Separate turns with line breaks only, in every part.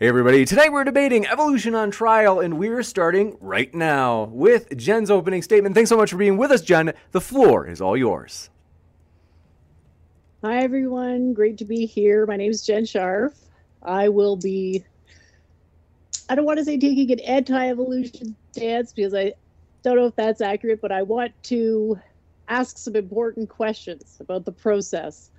Hey, everybody. Today we're debating evolution on trial, and we're starting right now with Jen's opening statement. Thanks so much for being with us, Jen. The floor is all yours.
Hi, everyone. Great to be here. My name is Jen Sharf. I will be, I don't want to say taking an anti evolution stance because I don't know if that's accurate, but I want to ask some important questions about the process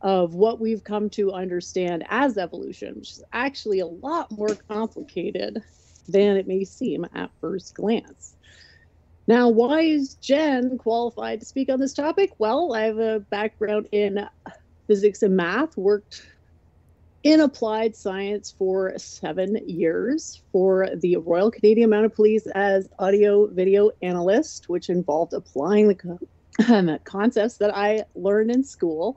of what we've come to understand as evolution, which is actually a lot more complicated than it may seem at first glance. Now, why is Jen qualified to speak on this topic? Well, I have a background in physics and math, worked in applied science for seven years for the Royal Canadian Mounted Police as audio video analyst, which involved applying the co- concepts that I learned in school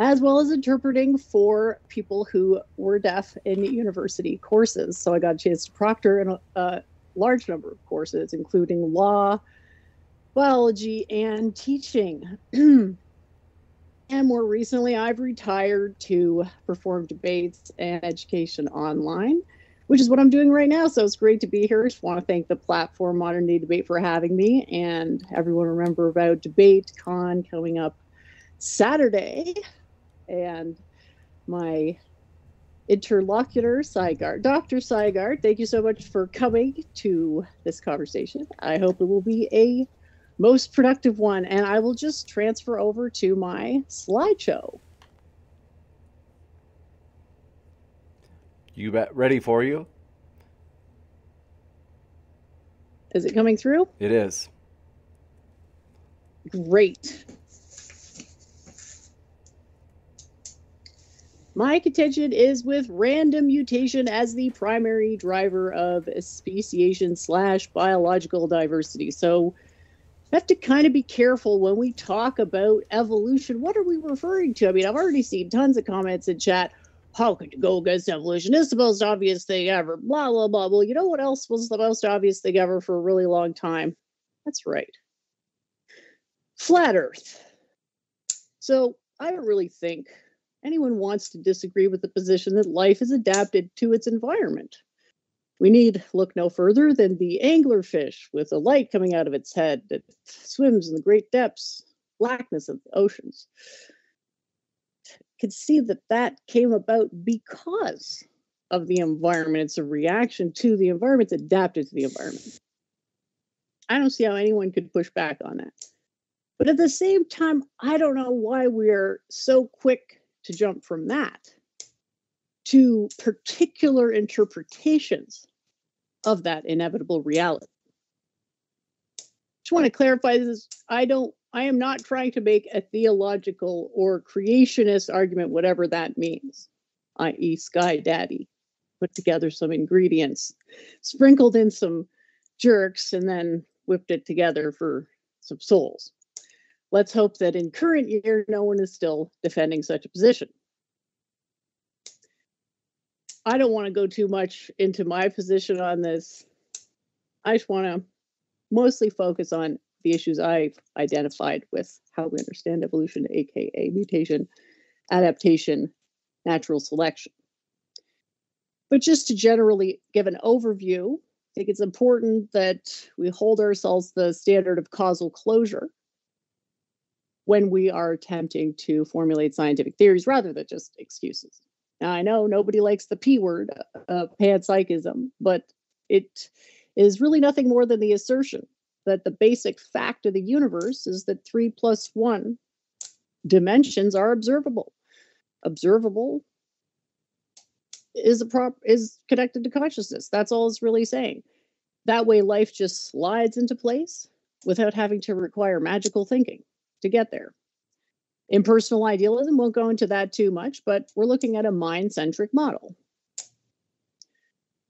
as well as interpreting for people who were deaf in university courses. So I got a chance to proctor in a, a large number of courses, including law, biology, and teaching. and more recently, I've retired to perform debates and education online, which is what I'm doing right now. So it's great to be here. Just want to thank the platform Modern Day Debate for having me, and everyone remember about Debate Con coming up Saturday and my interlocutor, Sy Garte. Dr. Sy Garte, thank you so much for coming to this conversation. I hope it will be a most productive one, and I will just transfer over to my slideshow.
You bet. Ready for you?
Is it coming through?
It is.
Great. My contention is with random mutation as the primary driver of speciation slash biological diversity. So I have to kind of be careful when we talk about evolution. What are we referring to? I mean, I've already seen tons of comments in chat. How could you go against evolution? It's the most obvious thing ever. Blah, blah, blah. Well, you know what else was the most obvious thing ever for a really long time? That's right. Flat Earth. So I don't really think anyone wants to disagree with the position that life is adapted to its environment. We need look no further than the anglerfish with a light coming out of its head that swims in the great depths, blackness of the oceans. Could see that that came about because of the environment. It's a reaction to the environment, it's adapted to the environment. I don't see how anyone could push back on that. But at the same time, I don't know why we're so quick to jump from that to particular interpretations of that inevitable reality. Just want to clarify this. I don't, I am not trying to make a theological or creationist argument, whatever that means, i.e., Sky Daddy put together some ingredients, sprinkled in some jerks, and then whipped it together for some souls. Let's hope that in current year, no one is still defending such a position. I don't want to go too much into my position on this. I just want to mostly focus on the issues I've identified with how we understand evolution, aka mutation, adaptation, natural selection. But just to generally give an overview, I think it's important that we hold ourselves the standard of causal closure when we are attempting to formulate scientific theories rather than just excuses. Now, I know nobody likes the P word, uh, panpsychism, but it is really nothing more than the assertion that the basic fact of the universe is that three plus one dimensions are observable. Observable is a prop is connected to consciousness. That's all it's really saying. That way life just slides into place without having to require magical thinking to get there. Impersonal idealism won't go into that too much, but we're looking at a mind-centric model.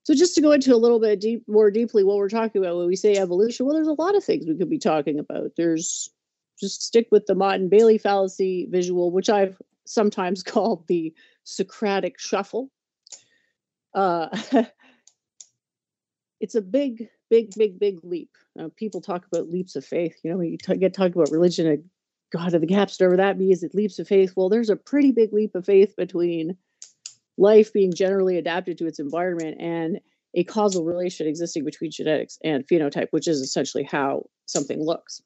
So just to go into a little bit deep, more deeply what we're talking about when we say evolution, well, there's a lot of things we could be talking about. There's just stick with the Motte-Bailey fallacy visual, which I've sometimes called the Socratic shuffle. Uh, it's a big, big, big, big leap. Uh, people talk about leaps of faith. You know, you t- get talking about religion and God of the gaps, whatever that means, it leaps of faith. Well, there's a pretty big leap of faith between life being generally adapted to its environment and a causal relation existing between genetics and phenotype, which is essentially how something looks.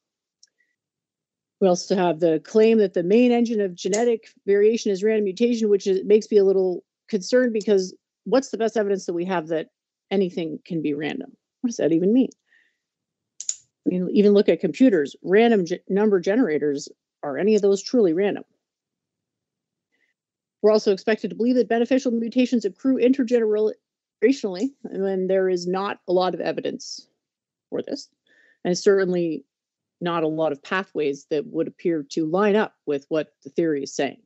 We also have the claim that the main engine of genetic variation is random mutation, which is, makes me a little concerned because what's the best evidence that we have that anything can be random? What does that even mean? I mean, even look at computers, random ge- number generators, are any of those truly random? We're also expected to believe that beneficial mutations accrue intergenerationally when there is not a lot of evidence for this, and certainly not a lot of pathways that would appear to line up with what the theory is saying.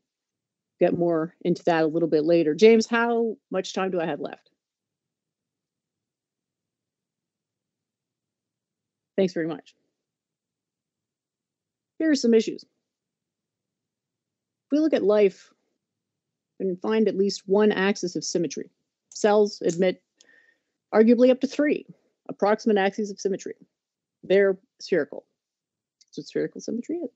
Get more into that a little bit later. James, how much time do I have left? Thanks very much. Here are some issues. If we look at life, we can find at least one axis of symmetry. Cells admit arguably up to three approximate axes of symmetry. They're spherical. So spherical symmetry is.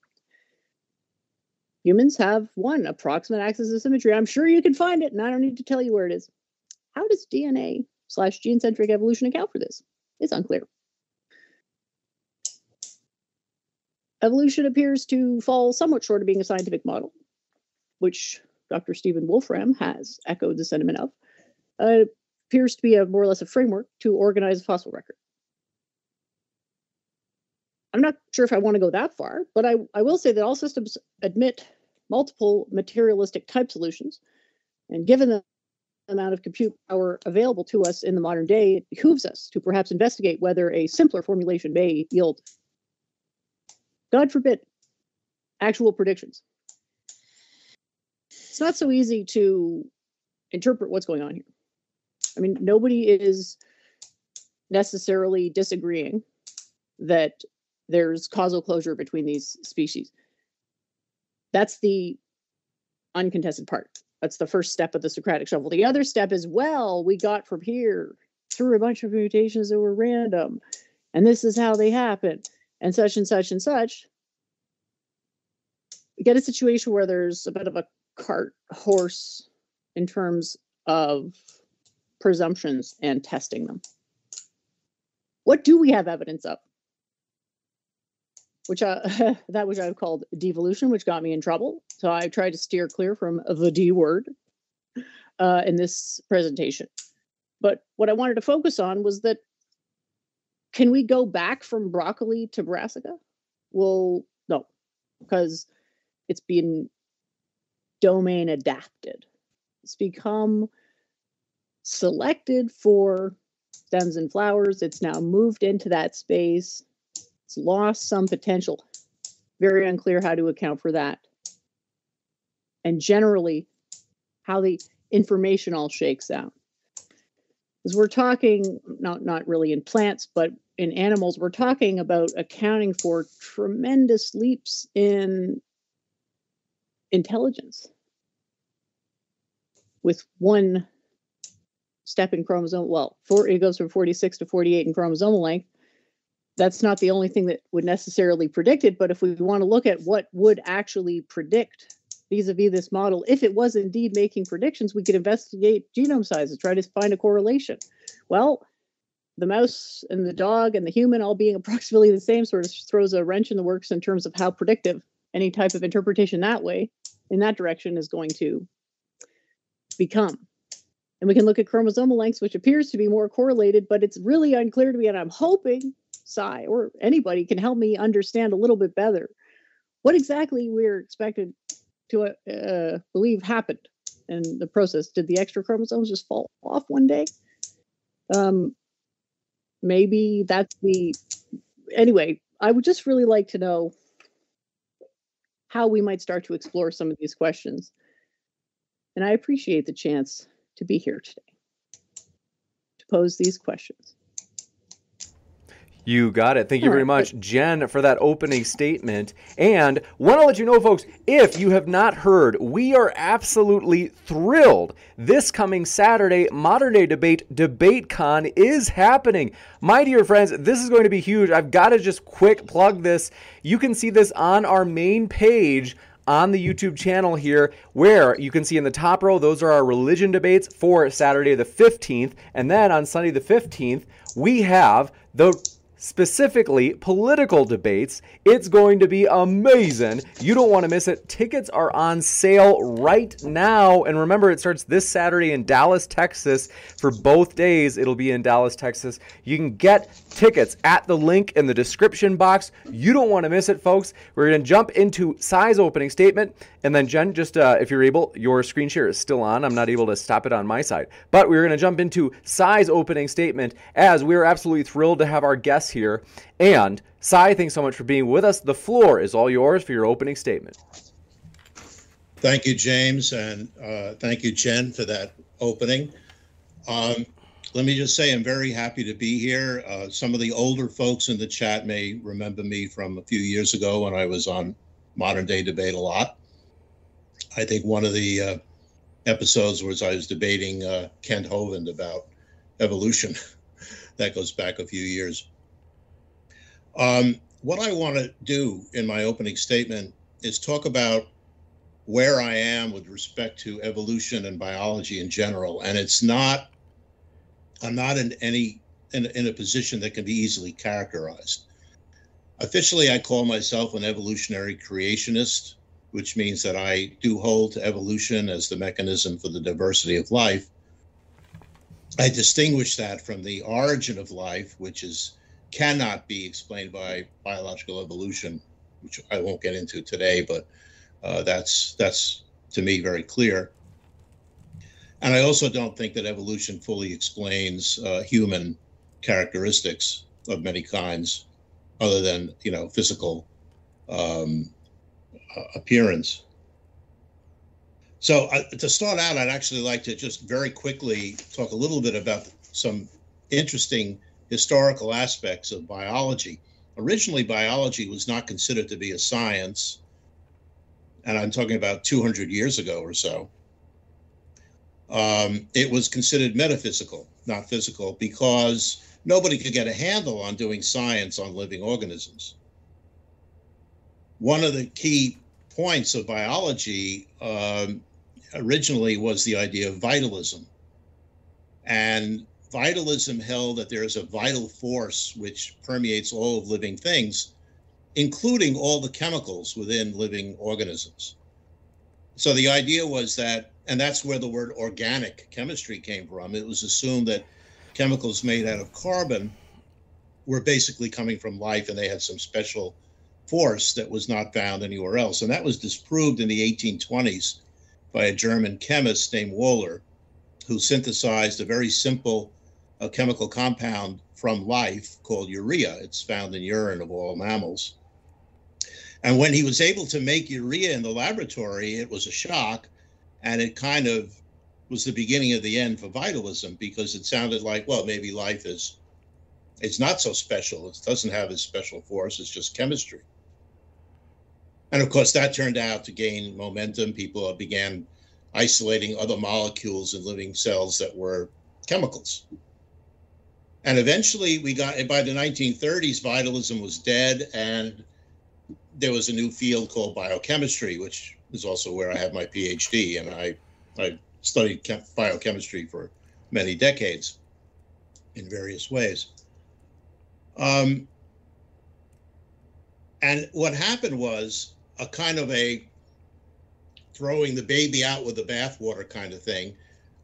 Humans have one approximate axis of symmetry. I'm sure you can find it, and I don't need to tell you where it is. How does DNA slash gene centric evolution account for this? It's unclear. Evolution appears to fall somewhat short of being a scientific model, which Dr. Stephen Wolfram has echoed the sentiment of. Uh, appears to be a more or less a framework to organize a fossil record. I'm not sure if I want to go that far, but I, I will say that all systems admit multiple materialistic type solutions. And given the amount of compute power available to us in the modern day, it behooves us to perhaps investigate whether a simpler formulation may yield, God forbid, actual predictions. It's not so easy to interpret what's going on here. I mean, nobody is necessarily disagreeing that there's causal closure between these species. That's the uncontested part. That's the first step of the Socratic shovel. The other step is, well, we got from here through a bunch of mutations that were random, and this is how they happen, and such and such and such. Get a situation where there's a bit of a cart horse in terms of presumptions and testing them. What do we have evidence of? which I, that which I've called devolution, which got me in trouble. So I tried to steer clear from the D word uh, in this presentation. But what I wanted to focus on was that can we go back from broccoli to brassica? Well, no, because it's been domain adapted. It's become selected for stems and flowers. It's now moved into that space it's lost some potential. Very unclear how to account for that. And generally, how the information all shakes out. Because we're talking, not, not really in plants, but in animals, we're talking about accounting for tremendous leaps in intelligence with one step in chromosome. Well, for, it goes from 46 to 48 in chromosomal length. That's not the only thing that would necessarily predict it, but if we want to look at what would actually predict vis-a-vis this model, if it was indeed making predictions, we could investigate genome sizes, try to find a correlation. Well, the mouse and the dog and the human all being approximately the same sort of throws a wrench in the works in terms of how predictive any type of interpretation that way in that direction is going to become. And we can look at chromosomal lengths, which appears to be more correlated, but it's really unclear to me. And I'm hoping Sy or anybody can help me understand a little bit better what exactly we're expected to uh, believe happened in the process. Did the extra chromosomes just fall off one day? Um, maybe that's the. Anyway, I would just really like to know how we might start to explore some of these questions. And I appreciate the chance to be here today to pose these questions.
You got it. Thank you very much, Jen, for that opening statement. And want to let you know, folks, if you have not heard, we are absolutely thrilled. This coming Saturday, Modern Day Debate Debate Con is happening. My dear friends, this is going to be huge. I've got to just quick plug this. You can see this on our main page on the YouTube channel here, where you can see in the top row, those are our religion debates for Saturday the 15th. And then on Sunday the 15th, we have the specifically political debates. It's going to be amazing. You don't want to miss it. Tickets are on sale right now. And remember, it starts this Saturday in Dallas, Texas for both days. It'll be in Dallas, Texas. You can get tickets at the link in the description box. You don't want to miss it, folks. We're going to jump into Sy's opening statement. And then, Jen, just uh, if you're able, your screen share is still on. I'm not able to stop it on my side. But we're going to jump into Sy's opening statement as we are absolutely thrilled to have our guests here. And Sy, thanks so much for being with us. The floor is all yours for your opening statement.
Thank you, James, and uh, thank you, Jen, for that opening. Um, let me just say I'm very happy to be here. Uh, some of the older folks in the chat may remember me from a few years ago when I was on Modern Day Debate a lot. I think one of the uh, episodes was I was debating uh, Kent Hovind about evolution. that goes back a few years. Um, what I want to do in my opening statement is talk about where I am with respect to evolution and biology in general. And it's not, I'm not in any, in, in a position that can be easily characterized. Officially, I call myself an evolutionary creationist, which means that I do hold to evolution as the mechanism for the diversity of life. I distinguish that from the origin of life, which is cannot be explained by biological evolution, which I won't get into today, but uh, that's that's to me very clear. And I also don't think that evolution fully explains uh, human characteristics of many kinds, other than you know physical um, appearance. So uh, to start out, I'd actually like to just very quickly talk a little bit about some interesting historical aspects of biology. Originally, biology was not considered to be a science, and I'm talking about 200 years ago or so. Um, it was considered metaphysical, not physical, because nobody could get a handle on doing science on living organisms. One of the key points of biology um, originally was the idea of vitalism. And vitalism held that there is a vital force which permeates all of living things, including all the chemicals within living organisms. So the idea was that, and that's where the word organic chemistry came from. It was assumed that chemicals made out of carbon were basically coming from life and they had some special force that was not found anywhere else. And that was disproved in the 1820s by a German chemist named Wohler, who synthesized a very simple a chemical compound from life called urea. It's found in urine of all mammals. And when he was able to make urea in the laboratory, it was a shock. And it kind of was the beginning of the end for vitalism because it sounded like, well, maybe life is it's not so special. It doesn't have a special force. It's just chemistry. And of course, that turned out to gain momentum. People began isolating other molecules in living cells that were chemicals. And eventually we got, by the 1930s, vitalism was dead, and there was a new field called biochemistry, which is also where I have my PhD. And I, I studied chem- biochemistry for many decades in various ways. Um, and what happened was a kind of a throwing the baby out with the bathwater kind of thing,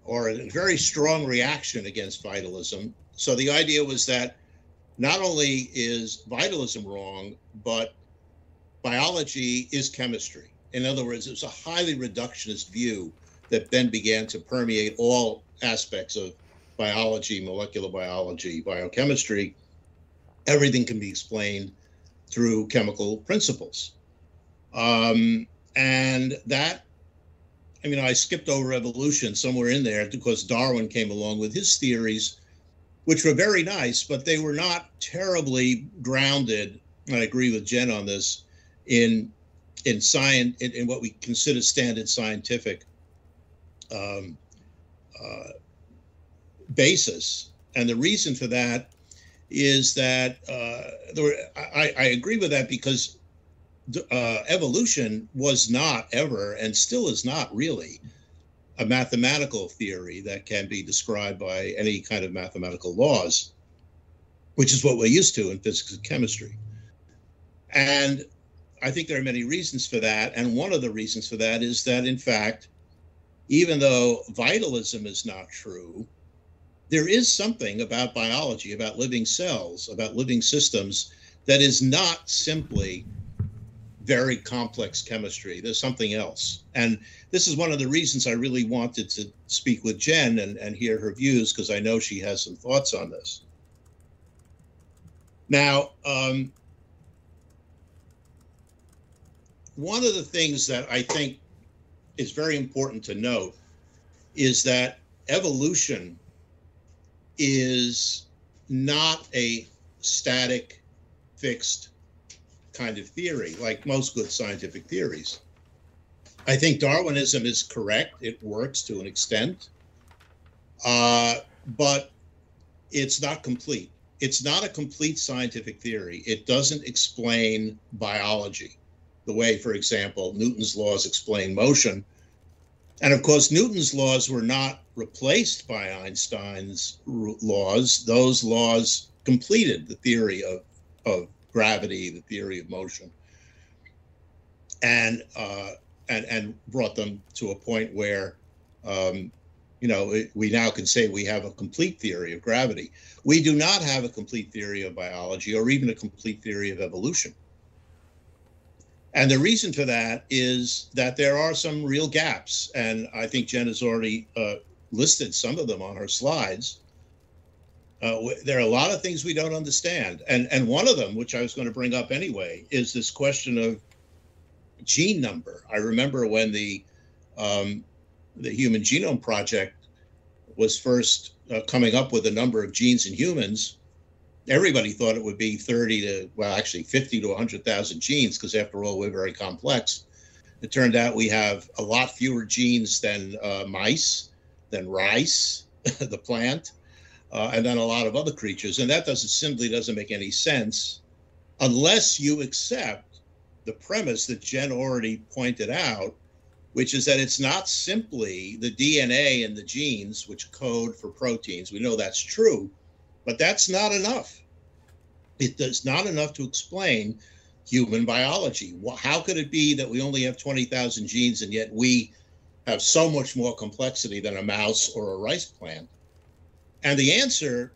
or a very strong reaction against vitalism. So the idea was that not only is vitalism wrong, but biology is chemistry. In other words, it was a highly reductionist view that then began to permeate all aspects of biology, molecular biology, biochemistry. Everything can be explained through chemical principles. Um, and that, I mean, I skipped over evolution somewhere in there because Darwin came along with his theories, which were very nice, but they were not terribly grounded. And I agree with Jen on this in in science in, in what we consider standard scientific um, uh, basis. And the reason for that is that uh, there were, I, I, agree with that because uh, evolution was not ever and still is not really a mathematical theory that can be described by any kind of mathematical laws, which is what we're used to in physics and chemistry. And I think there are many reasons for that. And one of the reasons for that is that, in fact, even though vitalism is not true, there is something about biology, about living cells, about living systems that is not simply very complex chemistry. There's something else. And this is one of the reasons I really wanted to speak with Jen and, and hear her views because I know she has some thoughts on this. Now, um, one of the things that I think is very important to note is that evolution is not a static, fixed kind of theory like most good scientific theories. I think Darwinism is correct. It works to an extent, uh, but it's not complete. It's not a complete scientific theory. It doesn't explain biology the way, for example, Newton's laws explain motion. And of course, Newton's laws were not replaced by Einstein's laws. Those laws completed the theory of, of gravity, the theory of motion, and uh, and and brought them to a point where, um, you know, it, we now can say we have a complete theory of gravity. We do not have a complete theory of biology or even a complete theory of evolution. And the reason for that is that there are some real gaps. And I think Jen has already uh, listed some of them on her slides. Uh, there are a lot of things we don't understand. And, and one of them, which I was going to bring up anyway, is this question of gene number. I remember when the, um, the Human Genome Project was first uh, coming up with a number of genes in humans, everybody thought it would be 30 to well actually 50 to 100,000 genes because after all we're very complex. It turned out we have a lot fewer genes than uh, mice, than rice, the plant, uh, and then a lot of other creatures, and that doesn't simply doesn't make any sense unless you accept the premise that Jen already pointed out, which is that it's not simply the DNA and the genes which code for proteins. We know that's true, but that's not enough. It does not enough to explain human biology. How could it be that we only have 20,000 genes and yet we have so much more complexity than a mouse or a rice plant? And the answer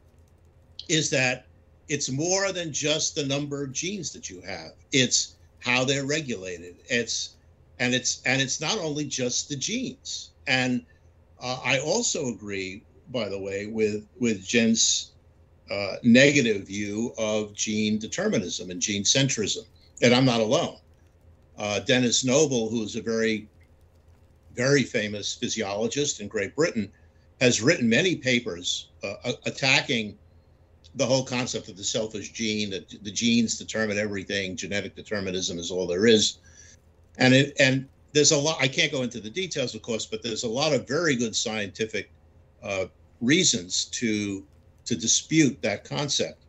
is that it's more than just the number of genes that you have. It's how they're regulated. It's and it's and it's not only just the genes. And uh, I also agree, by the way, with with Jen's uh, negative view of gene determinism and gene centrism. And I'm not alone. Uh, Denis Noble, who's a very, very famous physiologist in Great Britain, has written many papers uh, attacking the whole concept of the selfish gene, that the genes determine everything, genetic determinism is all there is. And it, and there's a lot, I can't go into the details, of course, but there's a lot of very good scientific uh, reasons to to dispute that concept.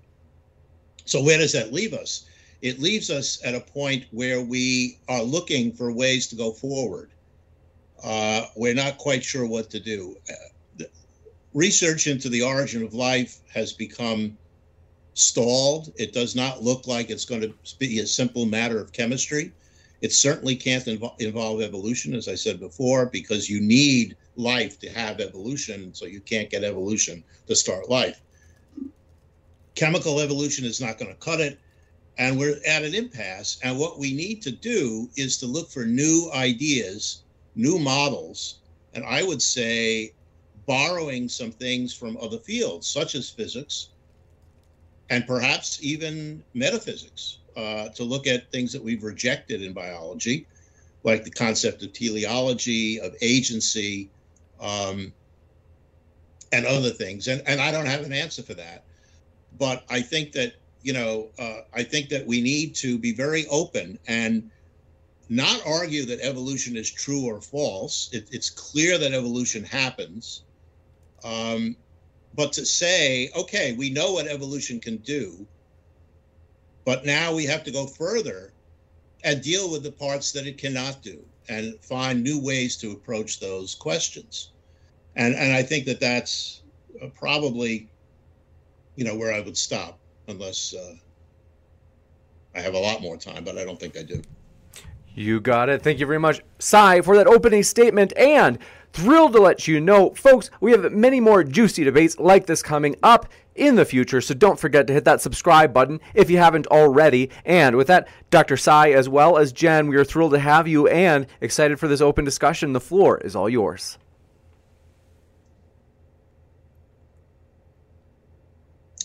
So where does that leave us? It leaves us at a point where we are looking for ways to go forward. Uh, we're not quite sure what to do. Research into the origin of life has become stalled. It does not look like it's going to be a simple matter of chemistry. It certainly can't invo- involve evolution, as I said before, because you need life to have evolution. So you can't get evolution to start life. Chemical evolution is not going to cut it. And we're at an impasse. And what we need to do is to look for new ideas, new models. And I would say borrowing some things from other fields, such as physics, and perhaps even metaphysics uh, to look at things that we've rejected in biology, like the concept of teleology, of agency, um, and other things. And, and I don't have an answer for that. But I think that, you know, uh, I think that we need to be very open and not argue that evolution is true or false. It, it's clear that evolution happens. Um, but to say, okay, we know what evolution can do, but now we have to go further and deal with the parts that it cannot do and find new ways to approach those questions. And and I think that that's uh, probably, you know, where I would stop unless uh, I have a lot more time, but I don't think I do.
You got it. Thank you very much, Sy, for that opening statement and Thrilled to let you know, folks, we have many more juicy debates like this coming up in the future, so don't forget to hit that subscribe button if you haven't already. And with that, Dr. Sy as well as Jen, we are thrilled to have you and excited for this open discussion. The floor is all yours.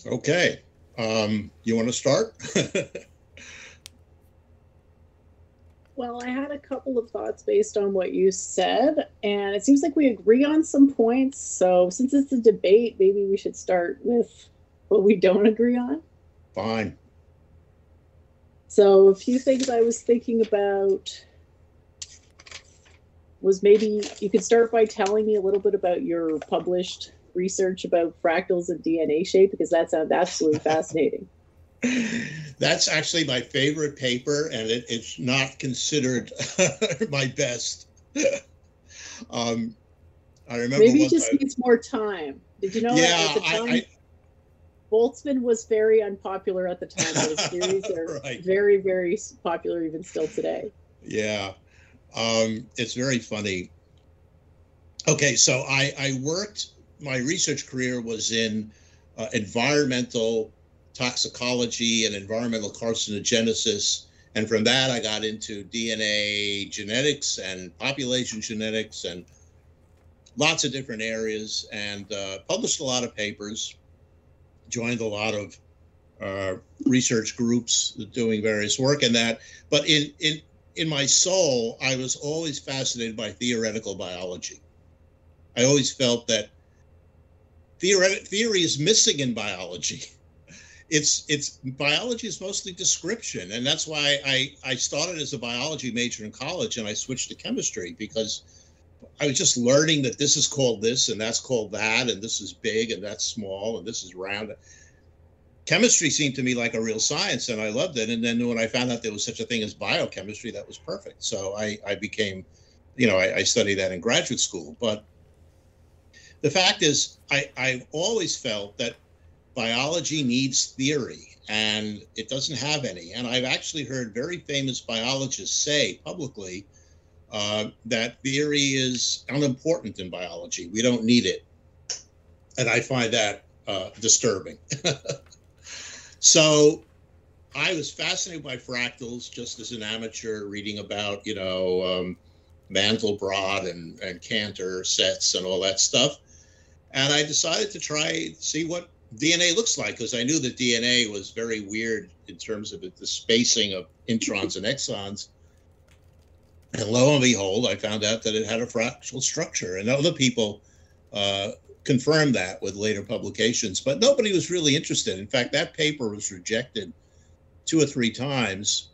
Okay. Um, you want to start?
Well, I had a couple of thoughts based on what you said, and it seems like we agree on some points. So, since it's a debate, maybe we should start with what we don't agree on.
Fine.
So, a few things I was thinking about was maybe you could start by telling me a little bit about your published research about fractals and DNA shape because that sounds absolutely fascinating.
That's actually my favorite paper, and it, it's not considered my best. um, I remember.
Maybe it just needs more time. Did you know
yeah,
that at the time, I, I, Boltzmann was very unpopular at the time. His theories are right. very, very popular even still today.
Yeah, um, it's very funny. Okay, so I, I worked. My research career was in uh, environmental toxicology and environmental carcinogenesis. And from that, I got into DNA genetics and population genetics and lots of different areas and uh, published a lot of papers, joined a lot of uh, research groups doing various work in that. But in, in, in my soul, I was always fascinated by theoretical biology. I always felt that theoret- theory is missing in biology. it's it's biology is mostly description and that's why i i started as a biology major in college and i switched to chemistry because i was just learning that this is called this and that's called that and this is big and that's small and this is round. Chemistry seemed to me like a real science and i loved it and then when i found out there was such a thing as biochemistry that was perfect. So i i became you know i, I studied that in graduate school. But the fact is i i've always felt that biology needs theory and it doesn't have any. And I've actually heard very famous biologists say publicly uh, that theory is unimportant in biology. We don't need it. And I find that uh, disturbing. so I was fascinated by fractals just as an amateur, reading about, you know, um, Mandelbrot and, and Cantor sets and all that stuff. And I decided to try see what DNA looks like because I knew that DNA was very weird in terms of it, the spacing of introns and exons. And lo and behold, I found out that it had a fractal structure, and other people uh, confirmed that with later publications, but nobody was really interested. In fact, that paper was rejected two or three times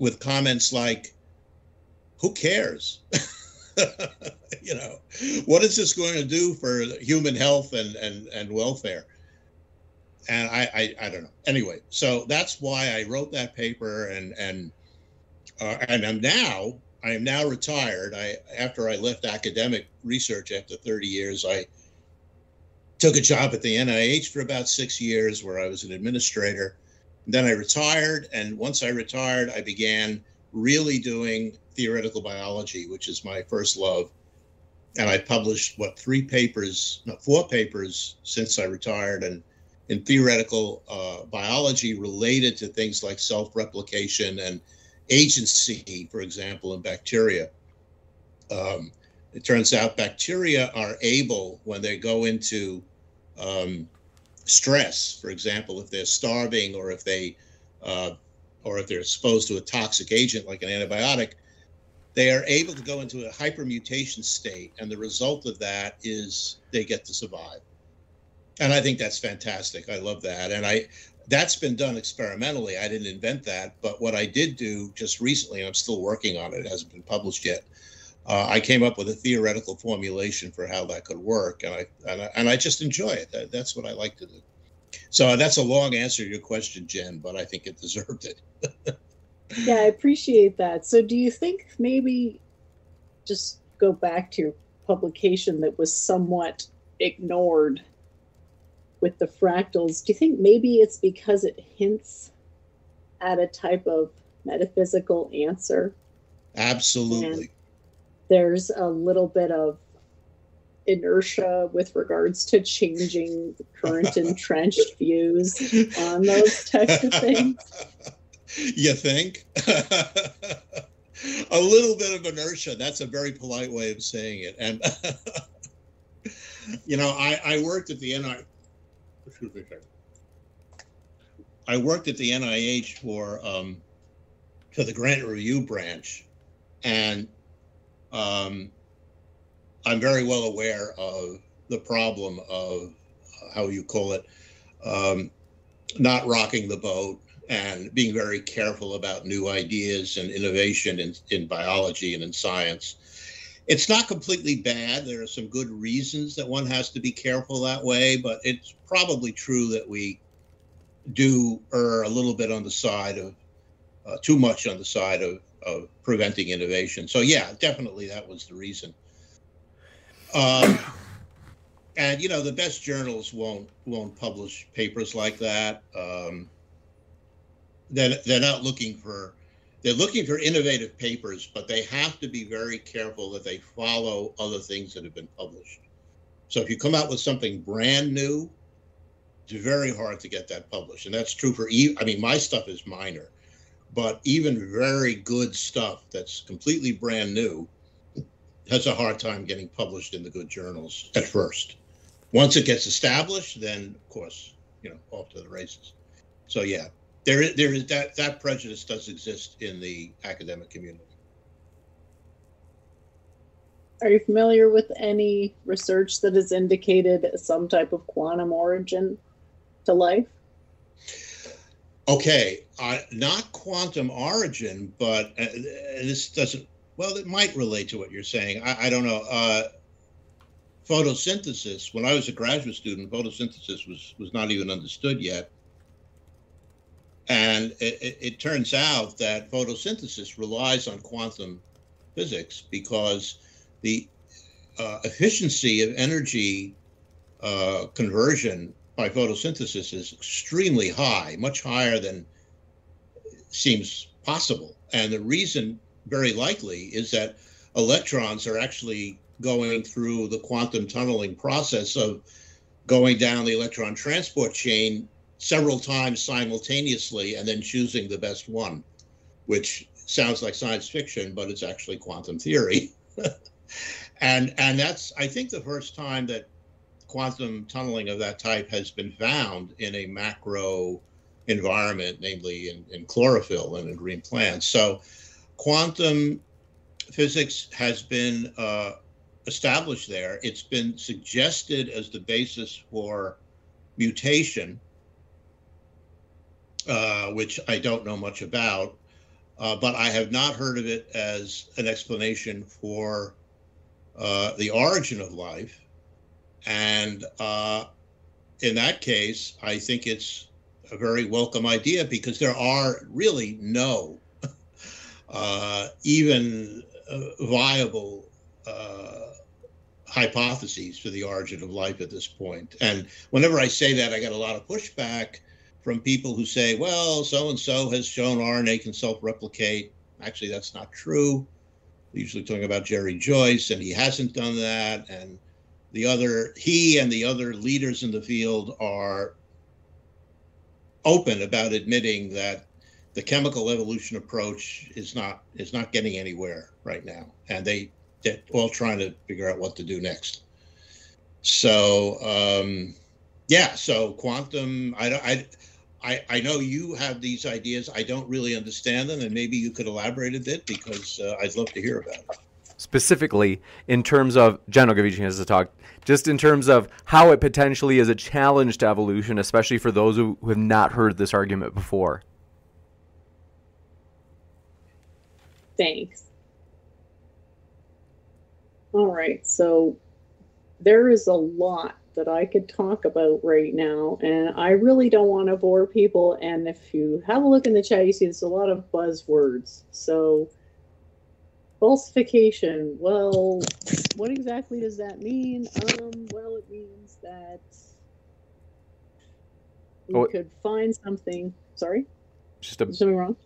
with comments like, "Who cares?" you know, what is this going to do for human health and and and welfare? And I, I I don't know. Anyway, so that's why I wrote that paper, and and uh, and I'm now I am now retired. I after I left academic research after 30 years, I took a job at the NIH for about six years, where I was an administrator. Then I retired, and once I retired, I began really doing theoretical biology, which is my first love. And I published what three papers, no, four papers since I retired, and in theoretical uh, biology related to things like self-replication and agency, for example, in bacteria. Um, it turns out bacteria are able, when they go into um, stress, for example, if they're starving or if they uh, or if they're exposed to a toxic agent like an antibiotic, they are able to go into a hypermutation state, and the result of that is they get to survive. And I think that's fantastic. I love that, and I that's been done experimentally. I didn't invent that, but what I did do just recently, and I'm still working on it, it hasn't been published yet. Uh, I came up with a theoretical formulation for how that could work, and I and I, and I just enjoy it. That, that's what I like to do. So that's a long answer to your question, Jen, but I think it deserved it.
yeah, I appreciate that. So, do you think maybe just go back to your publication that was somewhat ignored with the fractals? Do you think maybe it's because it hints at a type of metaphysical answer?
Absolutely.
And there's a little bit of inertia with regards to changing current entrenched views on those types of things?
You think? a little bit of inertia. That's a very polite way of saying it. And, you know, I, I worked at the NI. Excuse me. I worked at the NIH for um, for the grant review branch, and um, I'm very well aware of the problem of uh, how you call it, um, not rocking the boat and being very careful about new ideas and innovation in, in biology and in science. It's not completely bad. There are some good reasons that one has to be careful that way, but it's probably true that we do err a little bit on the side of uh, too much on the side of, of preventing innovation. So, yeah, definitely that was the reason. Um, and you know the best journals won't won't publish papers like that. Um, they're, they're not looking for they're looking for innovative papers, but they have to be very careful that they follow other things that have been published. So if you come out with something brand new, it's very hard to get that published, and that's true for e- I mean my stuff is minor, but even very good stuff that's completely brand new has a hard time getting published in the good journals at first. Once it gets established, then of course, you know, off to the races. So yeah, there is there is that that prejudice does exist in the academic community.
Are you familiar with any research that has indicated some type of quantum origin to life?
Okay, uh, not quantum origin, but uh, this doesn't well, it might relate to what you're saying. I, I don't know. Uh, photosynthesis. When I was a graduate student, photosynthesis was was not even understood yet, and it, it, it turns out that photosynthesis relies on quantum physics because the uh, efficiency of energy uh, conversion by photosynthesis is extremely high, much higher than seems possible. And the reason very likely is that electrons are actually going through the quantum tunneling process of going down the electron transport chain several times simultaneously and then choosing the best one, which sounds like science fiction, but it's actually quantum theory. and and that's I think the first time that quantum tunneling of that type has been found in a macro environment, namely in, in chlorophyll and in green plants. So quantum physics has been uh, established there. It's been suggested as the basis for mutation, uh, which I don't know much about, uh, but I have not heard of it as an explanation for uh, the origin of life. And uh, in that case, I think it's a very welcome idea because there are really no uh, even viable hypotheses for the origin of life at this point. And whenever I say that, I get a lot of pushback from people who say, well, so and so has shown RNA can self replicate. Actually, that's not true. We're usually talking about Jerry Joyce, and he hasn't done that. And the other, he and the other leaders in the field are open about admitting that the chemical evolution approach is not is not getting anywhere right now, and they they're all trying to figure out what to do next. So um, yeah, so quantum, I don't I. I, I know you have these ideas. I don't really understand them, and maybe you could elaborate a bit because uh, I'd love to hear about it.
Specifically, in terms of, Jen will give you a chance to talk, just in terms of how it potentially is a challenge to evolution, especially for those who have not heard this argument before.
Thanks. All right, so there is a lot that I could talk about right now, and I really don't want to bore people. And if you have a look in the chat, you see there's a lot of buzzwords. So, falsification. Well, what exactly does that mean? Um, well, it means that we oh, could find something. Sorry,
just a,
something wrong.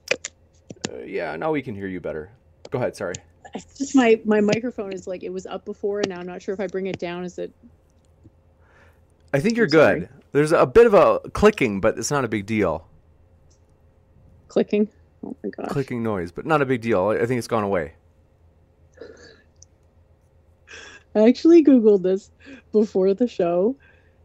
Uh, yeah, now we can hear you better. Go ahead. Sorry.
It's just my my microphone is like it was up before, and now I'm not sure if I bring it down. Is it?
I think you're good. There's a bit of a clicking, but it's not a big deal.
Clicking. Oh my gosh.
Clicking noise, but not a big deal. I think it's gone away.
I actually googled this before the show,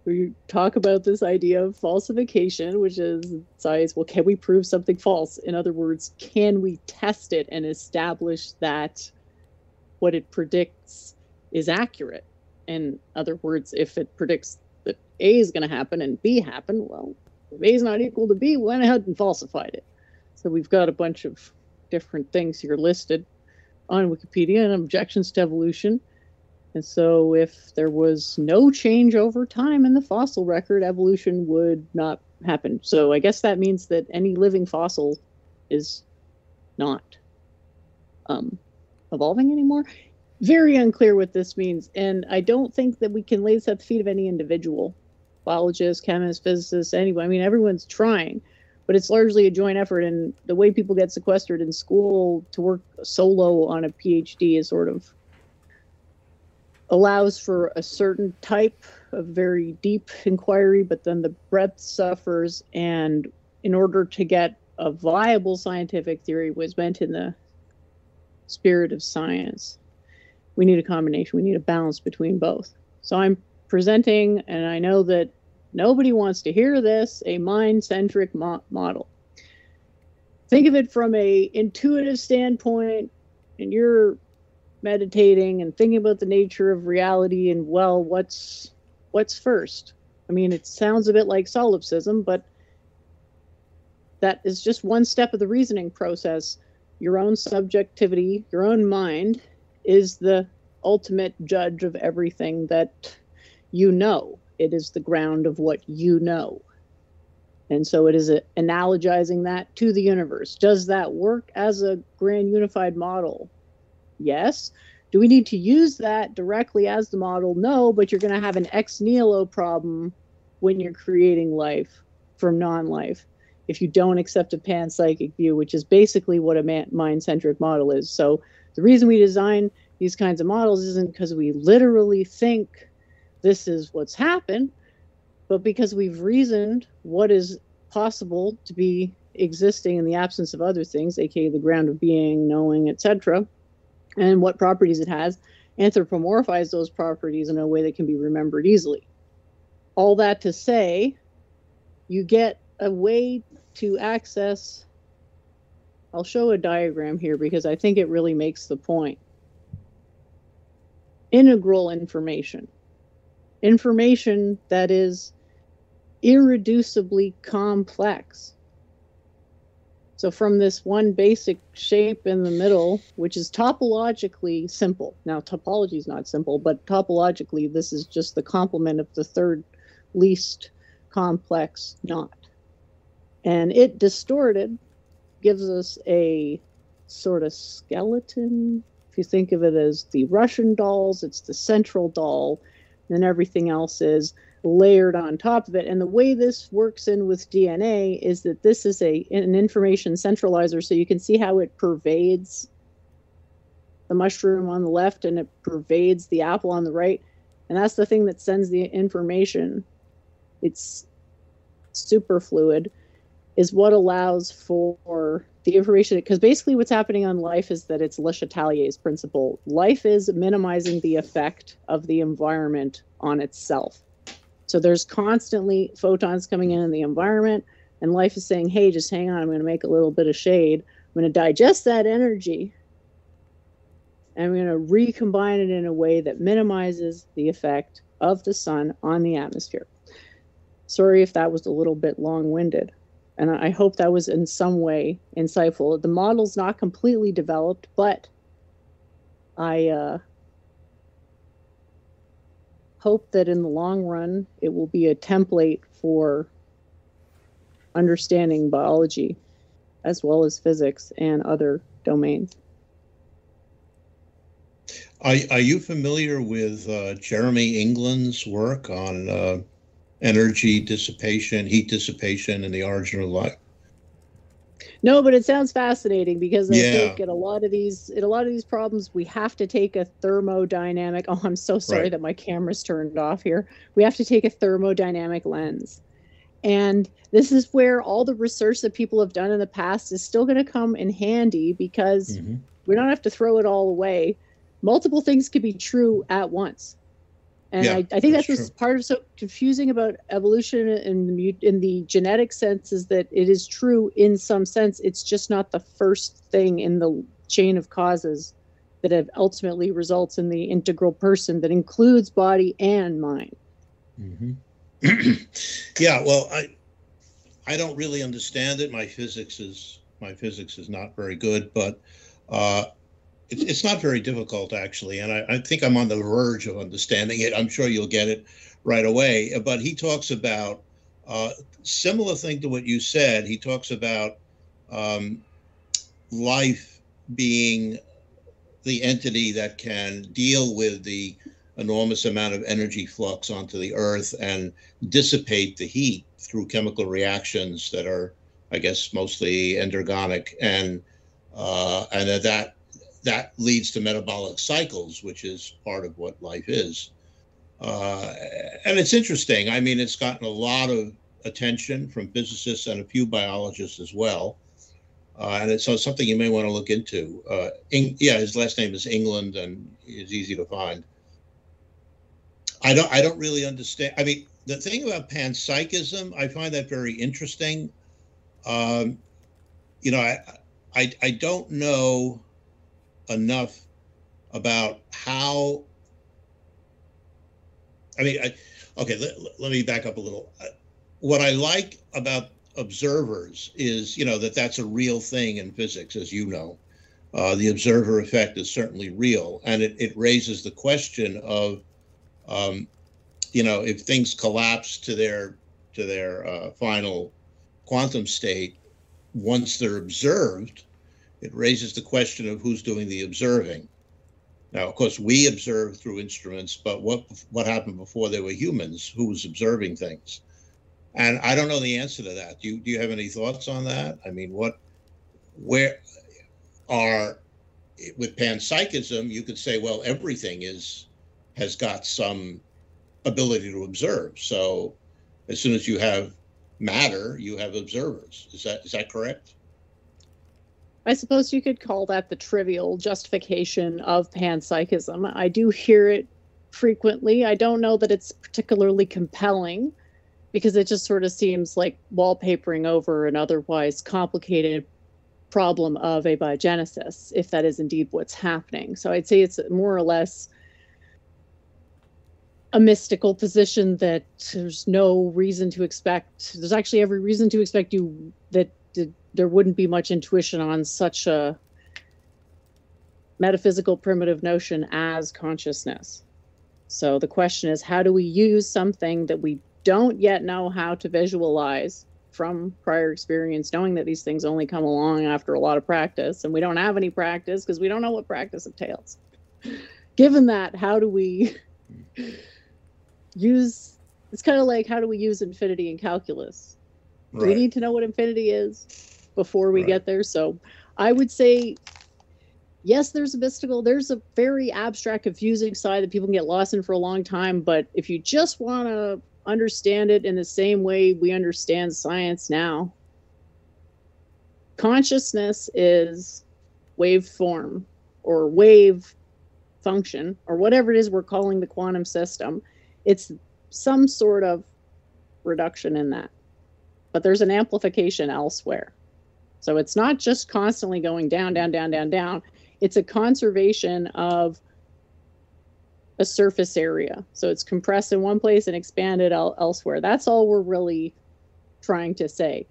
we talk about this idea of falsification, which is science. Well, can we prove something false? In other words, can we test it and establish that what it predicts is accurate? In other words, if it predicts that A is going to happen and B happen, well, if A is not equal to B, we went ahead and falsified it. So we've got a bunch of different things here listed on Wikipedia and objections to evolution and so, if there was no change over time in the fossil record, evolution would not happen. So, I guess that means that any living fossil is not um, evolving anymore. Very unclear what this means. And I don't think that we can lay this at the feet of any individual biologist, chemist, physicist, anybody. I mean, everyone's trying, but it's largely a joint effort. And the way people get sequestered in school to work solo on a PhD is sort of allows for a certain type of very deep inquiry, but then the breadth suffers. And in order to get a viable scientific theory, was meant in the spirit of science, we need a combination. We need a balance between both. So I'm presenting, and I know that nobody wants to hear this, a mind-centric mo- model. Think of it from a intuitive standpoint, and you're meditating and thinking about the nature of reality and well what's what's first i mean it sounds a bit like solipsism but that is just one step of the reasoning process your own subjectivity your own mind is the ultimate judge of everything that you know it is the ground of what you know and so it is a, analogizing that to the universe does that work as a grand unified model Yes. Do we need to use that directly as the model? No, but you're going to have an ex nihilo problem when you're creating life from non life if you don't accept a panpsychic view, which is basically what a mind centric model is. So the reason we design these kinds of models isn't because we literally think this is what's happened, but because we've reasoned what is possible to be existing in the absence of other things, aka the ground of being, knowing, etc and what properties it has, anthropomorphize those properties in a way that can be remembered easily. All that to say, you get a way to access. I'll show a diagram here because I think it really makes the point. Integral information. Information that is irreducibly complex. So from this one basic shape in the middle, which is topologically simple. Now topology is not simple, but topologically this is just the complement of the third least complex knot. And it distorted gives us a sort of skeleton. If you think of it as the Russian dolls, it's the central doll, and everything else is layered on top of it. And the way this works in with DNA is that this is a an information centralizer, so you can see how it pervades the mushroom on the left and it pervades the apple on the right. And that's the thing that sends the information. It's super fluid, is what allows for the information because basically what's happening on life is that it's Le Chatelier's principle. Life is minimizing the effect of the environment on itself. So there's constantly photons coming in in the environment, and life is saying, hey, just hang on, I'm going to make a little bit of shade. I'm going to digest that energy, and I'm going to recombine it in a way that minimizes the effect of the sun on the atmosphere. Sorry if that was a little bit long winded. And I hope that was in some way insightful. The model's not completely developed, but I uh, hope that in the long run it will be a template for understanding biology as well as physics and other domains.
Are, are you familiar with uh, Jeremy England's work on uh, energy dissipation, heat dissipation, and the origin of life?
No, but it sounds fascinating because I yeah. think in a lot of these in a lot of these problems we have to take a thermodynamic. Oh, I'm so sorry right. that my camera's turned off here. We have to take a thermodynamic lens. And this is where all the research that people have done in the past is still going to come in handy because mm-hmm. we don't have to throw it all away. Multiple things could be true at once. And yeah, I, I, think that's, that's what's part of so confusing about evolution in the in the genetic sense is that it is true in some sense. It's just not the first thing in the chain of causes that have ultimately results in the integral person that includes body and mind.
Mm-hmm. yeah, well, I I don't really understand it. My physics is my physics is not very good, but uh, it's, it's not very difficult actually, and I, I think I'm on the verge of understanding it. I'm sure you'll get it right away. But he talks about uh, similar thing to what you said. He talks about um, life being the entity that can deal with the enormous amount of energy flux onto the earth and dissipate the heat through chemical reactions that are, I guess, mostly endergonic, and uh, and that that leads to metabolic cycles, which is part of what life is. Uh, and it's interesting. I mean, it's gotten a lot of attention from physicists and a few biologists as well. Uh, and it's so something you may want to look into. Uh, in, yeah, his last name is England, and is easy to find. I don't. I don't really understand. I mean, the thing about panpsychism, I find that very interesting. Um, you know, I, I, I don't know enough about how i mean I, okay let, let me back up a little. What i like about observers is you know that that's a real thing in physics as you know. Uh, the observer effect is certainly real and it, it raises the question of um, you know if things collapse to their to their uh, final quantum state once they're observed it raises the question of who's doing the observing. Now, of course, we observe through instruments, but what what happened before there were humans? Who was observing things? And I don't know the answer to that. Do you, do you have any thoughts on that? I mean, what, where are, with panpsychism, you could say, well, everything is, has got some ability to observe. So as soon as you have matter, you have observers. Is that, is that correct?
I suppose you could call that the trivial justification of panpsychism. I do hear it frequently. I don't know that it's particularly compelling because it just sort of seems like wallpapering over an otherwise complicated problem of abiogenesis, if that is indeed what's happening. So I'd say it's more or less a mystical position that there's no reason to expect there's actually every reason to expect you that there wouldn't be much intuition on such a metaphysical primitive notion as consciousness. So the question is how do we use something that we don't yet know how to visualize from prior experience, knowing that these things only come along after a lot of practice, and we don't have any practice because we don't know what practice entails. Given that, how do we use it's kind of like how do we use infinity in calculus? Right. We need to know what infinity is before we right. get there. So I would say yes, there's a mystical, there's a very abstract, confusing side that people can get lost in for a long time. But if you just want to understand it in the same way we understand science now, consciousness is waveform or wave function or whatever it is we're calling the quantum system. It's some sort of reduction in that. But there's an amplification elsewhere. So it's not just constantly going down, down, down, down, down it's a conservation of a surface area. So it's compressed in one place and expanded el- elsewhere. That's all we're really trying to say.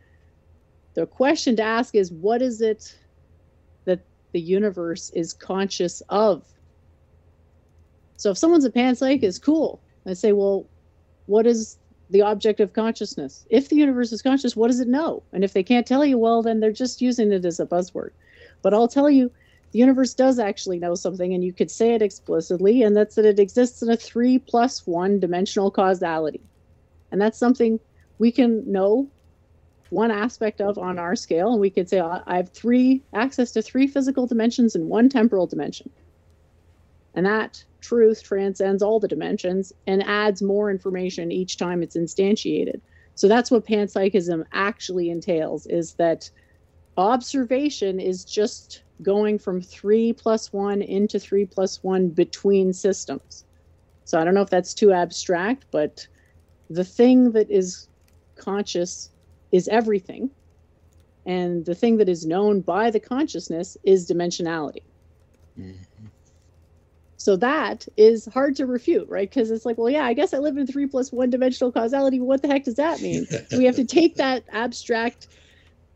The question to ask is what is it that the universe is conscious of? So if someone's a panpsych is cool. I say, well, what is the object of consciousness? If the universe is conscious, what does it know? And if they can't tell you, well, then they're just using it as a buzzword. But I'll tell you, the universe does actually know something, and you could say it explicitly, and that's that it exists in a three plus one dimensional causality. And that's something we can know one aspect of on our scale, and we could say, oh, I have three access to three physical dimensions and one temporal dimension. And that truth transcends all the dimensions and adds more information each time it's instantiated. So that's what panpsychism actually entails is that observation is just going from three plus one into three plus one between systems. So I don't know if that's too abstract, but the thing that is conscious is everything. And the thing that is known by the consciousness is dimensionality. Mm-hmm. So that is hard to refute, right? Because it's like, well, yeah, I guess I live in three plus one dimensional causality, but what the heck does that mean? so we have to take that abstract,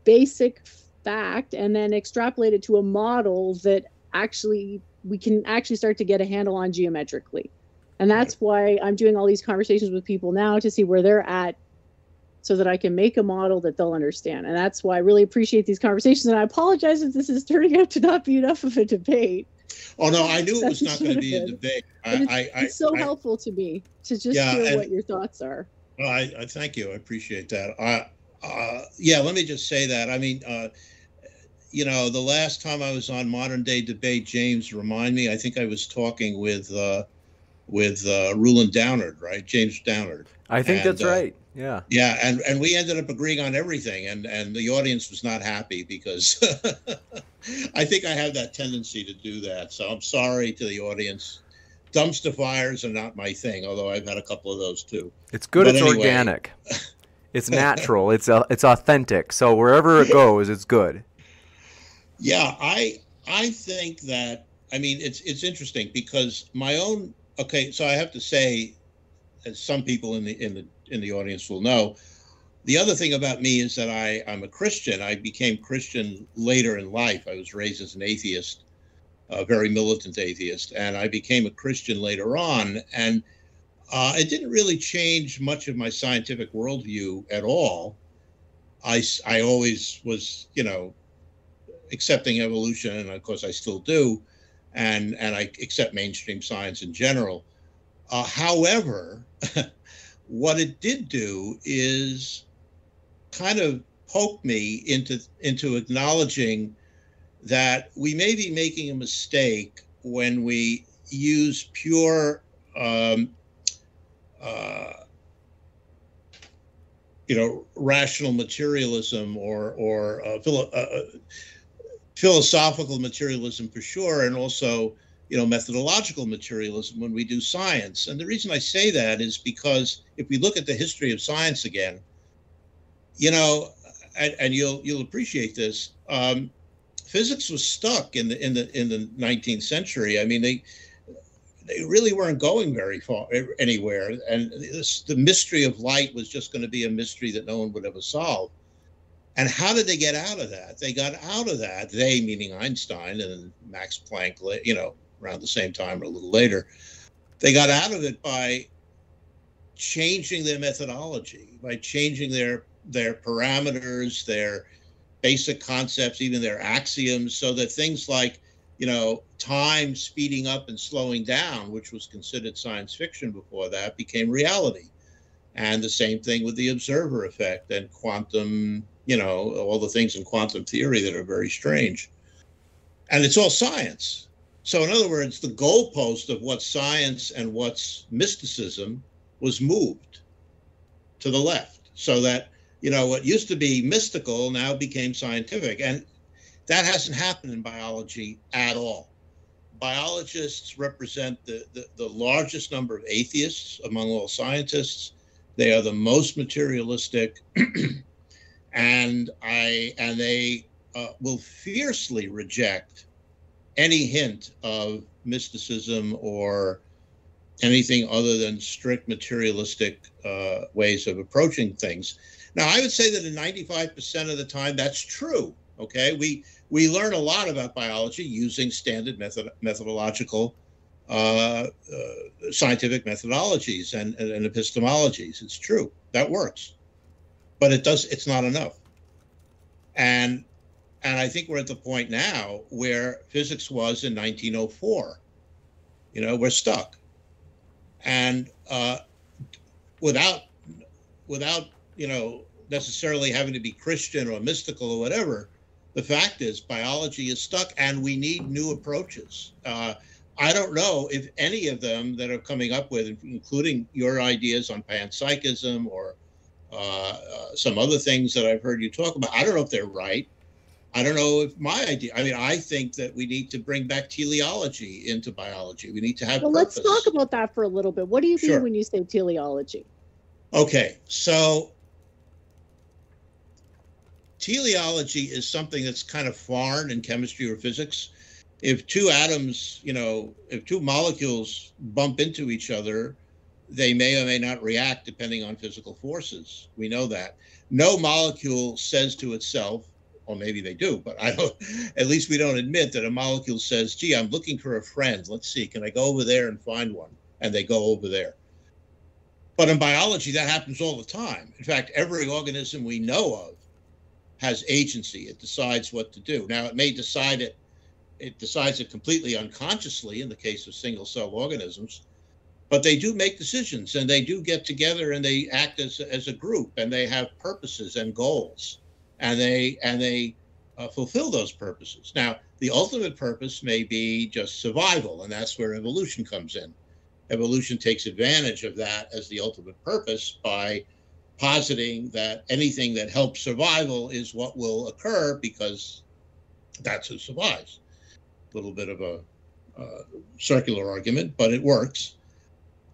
basic fact and then extrapolate it to a model that actually we can actually start to get a handle on geometrically. And that's why I'm doing all these conversations with people now to see where they're at so that I can make a model that they'll understand. And that's why I really appreciate these conversations. And I apologize if this is turning out to not be enough of a debate.
Oh no, I knew it was not going to be a debate. I,
it's,
I,
I, it's so helpful to me to just yeah, hear and, what your thoughts are.
Well, I, I, thank you. I appreciate that. I, uh, yeah, let me just say that. I mean, uh, you know, the last time I was on Modern Day Debate, James, remind me, I think I was talking with uh, with uh, Rulon Downard, right? James Downard.
I think and, that's uh, right. Yeah.
Yeah, and and we ended up agreeing on everything, and and the audience was not happy because I think I have that tendency to do that. So I'm sorry to the audience. Dumpster fires are not my thing, although I've had a couple of those too.
It's good. But it's anyway. organic. It's natural. it's uh, it's authentic. So wherever it goes, it's good.
Yeah, I I think that I mean it's it's interesting because my own okay, so I have to say, as some people in the in the in the audience will know, the other thing about me is that I I'm a Christian. I became Christian later in life. I was raised as an atheist, a very militant atheist, and I became a Christian later on. And uh, it didn't really change much of my scientific worldview at all. I I always was you know accepting evolution, and of course I still do, and and I accept mainstream science in general. Uh, however, what it did do is kind of poke me into into acknowledging that we may be making a mistake when we use pure um, uh, you know rational materialism or or uh, philo- uh, uh philosophical materialism for sure, and also you know methodological materialism when we do science. And the reason I say that is because if we look at the history of science again, you know, and, and you'll you'll appreciate this. Um, physics was stuck in the in the in the 19th century. I mean, they they really weren't going very far anywhere, and this, the mystery of light was just going to be a mystery that no one would ever solve. And how did they get out of that? They got out of that, they meaning Einstein and Max Planck, you know, around the same time or a little later. They got out of it by changing their methodology, by changing their their parameters, their basic concepts, even their axioms, so that things like, you know, time speeding up and slowing down, which was considered science fiction before that, became reality. And the same thing with the observer effect and quantum, you know, all the things in quantum theory that are very strange. And it's all science. So, in other words, the goalpost of what's science and what's mysticism was moved to the left so that you know, what used to be mystical now became scientific. And that hasn't happened in biology at all. Biologists represent the, the, the largest number of atheists among all scientists. They are the most materialistic, and I and they uh, will fiercely reject any hint of mysticism or anything other than strict materialistic uh, ways of approaching things. Now, I would say that in 95% of the time, that's true. Okay, we we learn a lot about biology using standard method methodological uh, uh, scientific methodologies and, and, and epistemologies. It's true that works, but it does. It's not enough. And and I think we're at the point now where physics was in 1904. You know, we're stuck, and uh, without without you know, necessarily having to be Christian or mystical or whatever. The fact is, biology is stuck, and we need new approaches. Uh, I don't know if any of them that are coming up with, including your ideas on panpsychism or uh, uh, some other things that I've heard you talk about, I don't know if they're right. I don't know if my idea. I mean, I think that we need to bring back teleology into biology. We need to have.
Well, purpose. let's talk about that for a little bit. What do you mean sure. when you say teleology?
Okay, so teleology is something that's kind of foreign in chemistry or physics. If two atoms, you know, if two molecules bump into each other, they may or may not react depending on physical forces. We know that. No molecule says to itself, or maybe they do, but I don't, at least we don't admit that a molecule says, gee, I'm looking for a friend. Let's see, can I go over there and find one? And they go over there. But in biology, that happens all the time. In fact, every organism we know of has agency. It decides what to do. Now, it may decide it. It decides it completely unconsciously in the case of single cell organisms, but they do make decisions and they do get together and they act as, as a group and they have purposes and goals and they and they uh, fulfill those purposes. Now, the ultimate purpose may be just survival, and that's where evolution comes in. Evolution takes advantage of that as the ultimate purpose by positing that anything that helps survival is what will occur because that's who survives. A little bit of a uh, circular argument, but it works.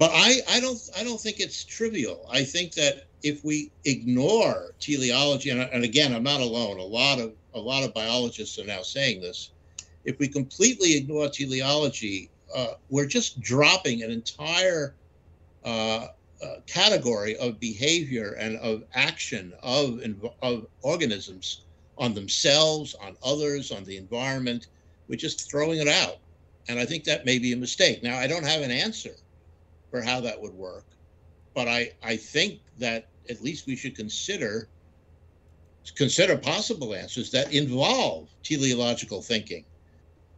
But I, I don't I don't think it's trivial. I think that if we ignore teleology, and, and again, I'm not alone. A lot of a lot of biologists are now saying this. If we completely ignore teleology, uh, we're just dropping an entire uh, uh, category of behavior and of action of, of organisms on themselves, on others, on the environment. We're just throwing it out. And I think that may be a mistake. Now, I don't have an answer for how that would work, but I, I think that at least we should consider consider possible answers that involve teleological thinking